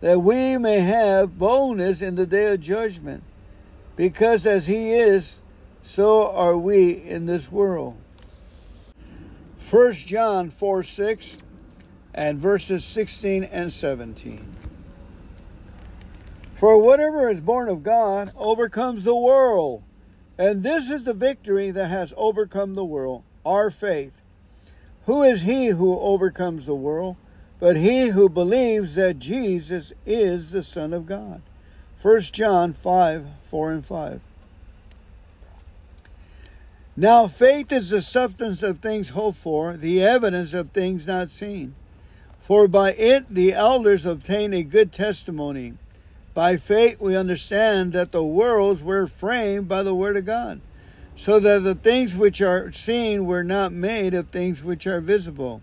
that we may have boldness in the day of judgment, because as he is, so are we in this world. 1 John 4 6 and verses 16 and 17. For whatever is born of God overcomes the world. And this is the victory that has overcome the world, our faith. Who is he who overcomes the world? But he who believes that Jesus is the Son of God. 1 John 5 4 and 5. Now, faith is the substance of things hoped for, the evidence of things not seen. For by it the elders obtained a good testimony. By faith we understand that the worlds were framed by the word of God, so that the things which are seen were not made of things which are visible.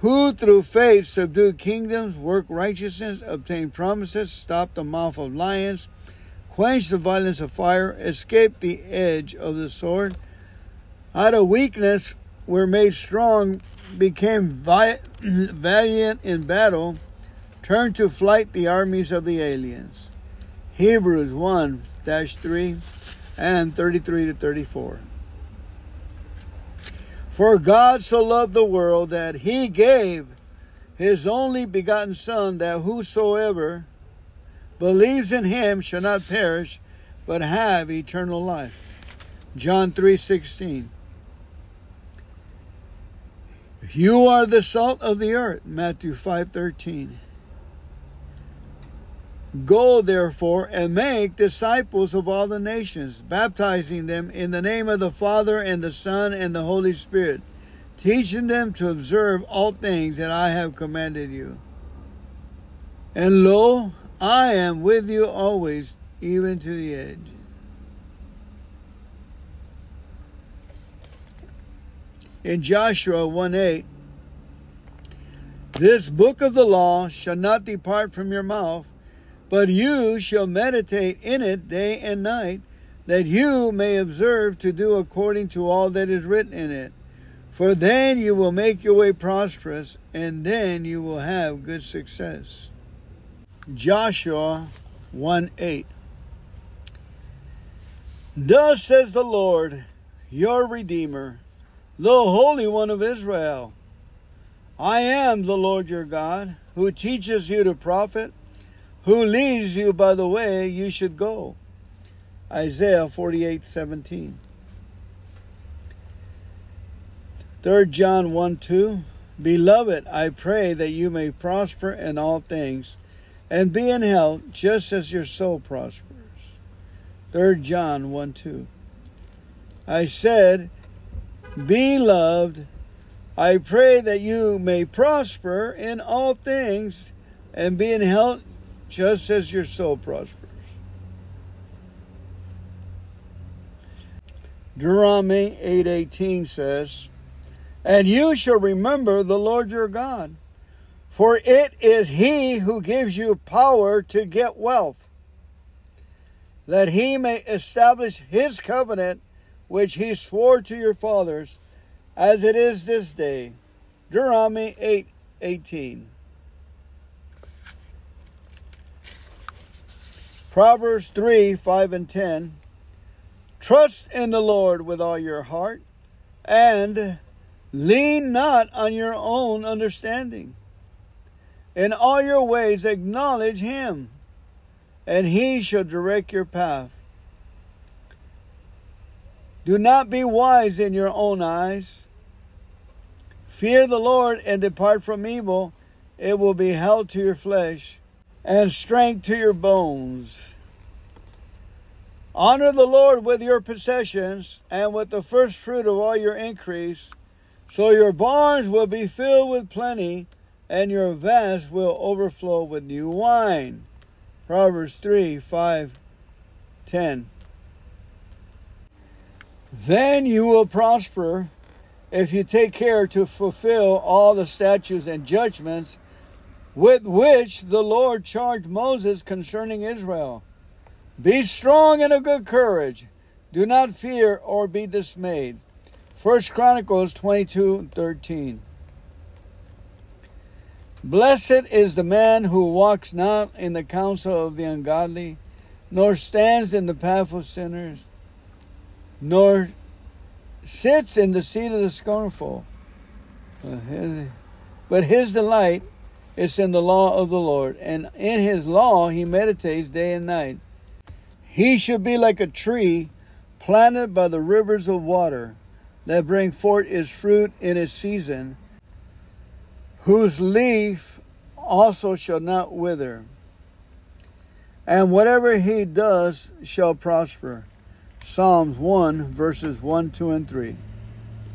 Who through faith subdued kingdoms, worked righteousness, obtained promises, stopped the mouth of lions, quenched the violence of fire, escaped the edge of the sword. Out of weakness were made strong, became vi- valiant in battle, turned to flight the armies of the aliens. Hebrews 1 3 and 33 to 34. For God so loved the world that he gave his only begotten Son, that whosoever believes in him shall not perish, but have eternal life. John 3:16. You are the salt of the earth, Matthew 5:13. Go therefore and make disciples of all the nations, baptizing them in the name of the Father and the Son and the Holy Spirit, teaching them to observe all things that I have commanded you. And lo, I am with you always, even to the edge. In Joshua 1 8, this book of the law shall not depart from your mouth but you shall meditate in it day and night, that you may observe to do according to all that is written in it. For then you will make your way prosperous, and then you will have good success. Joshua 1 8. Thus says the Lord, your Redeemer, the Holy One of Israel I am the Lord your God, who teaches you to profit who leads you by the way you should go. Isaiah 48 17. 3 John 1 2. Beloved, I pray that you may prosper in all things and be in health just as your soul prospers. 3 John 1 2. I said, Beloved, I pray that you may prosper in all things and be in health just as your soul prospers. Deuteronomy 8:18 says, "And you shall remember the Lord your God, for it is he who gives you power to get wealth, that he may establish his covenant which he swore to your fathers, as it is this day." Deuteronomy 8:18. Proverbs 3 5 and 10. Trust in the Lord with all your heart and lean not on your own understanding. In all your ways acknowledge him, and he shall direct your path. Do not be wise in your own eyes. Fear the Lord and depart from evil. It will be health to your flesh and strength to your bones. Honor the Lord with your possessions and with the first fruit of all your increase, so your barns will be filled with plenty, and your vats will overflow with new wine. Proverbs 3 5 10. Then you will prosper if you take care to fulfill all the statutes and judgments with which the Lord charged Moses concerning Israel. Be strong and of good courage. Do not fear or be dismayed. First Chronicles 22 13. Blessed is the man who walks not in the counsel of the ungodly, nor stands in the path of sinners, nor sits in the seat of the scornful. But his delight it's in the law of the Lord, and in his law he meditates day and night. He should be like a tree planted by the rivers of water that bring forth its fruit in its season, whose leaf also shall not wither. And whatever he does shall prosper. Psalms 1, verses 1, 2, and 3.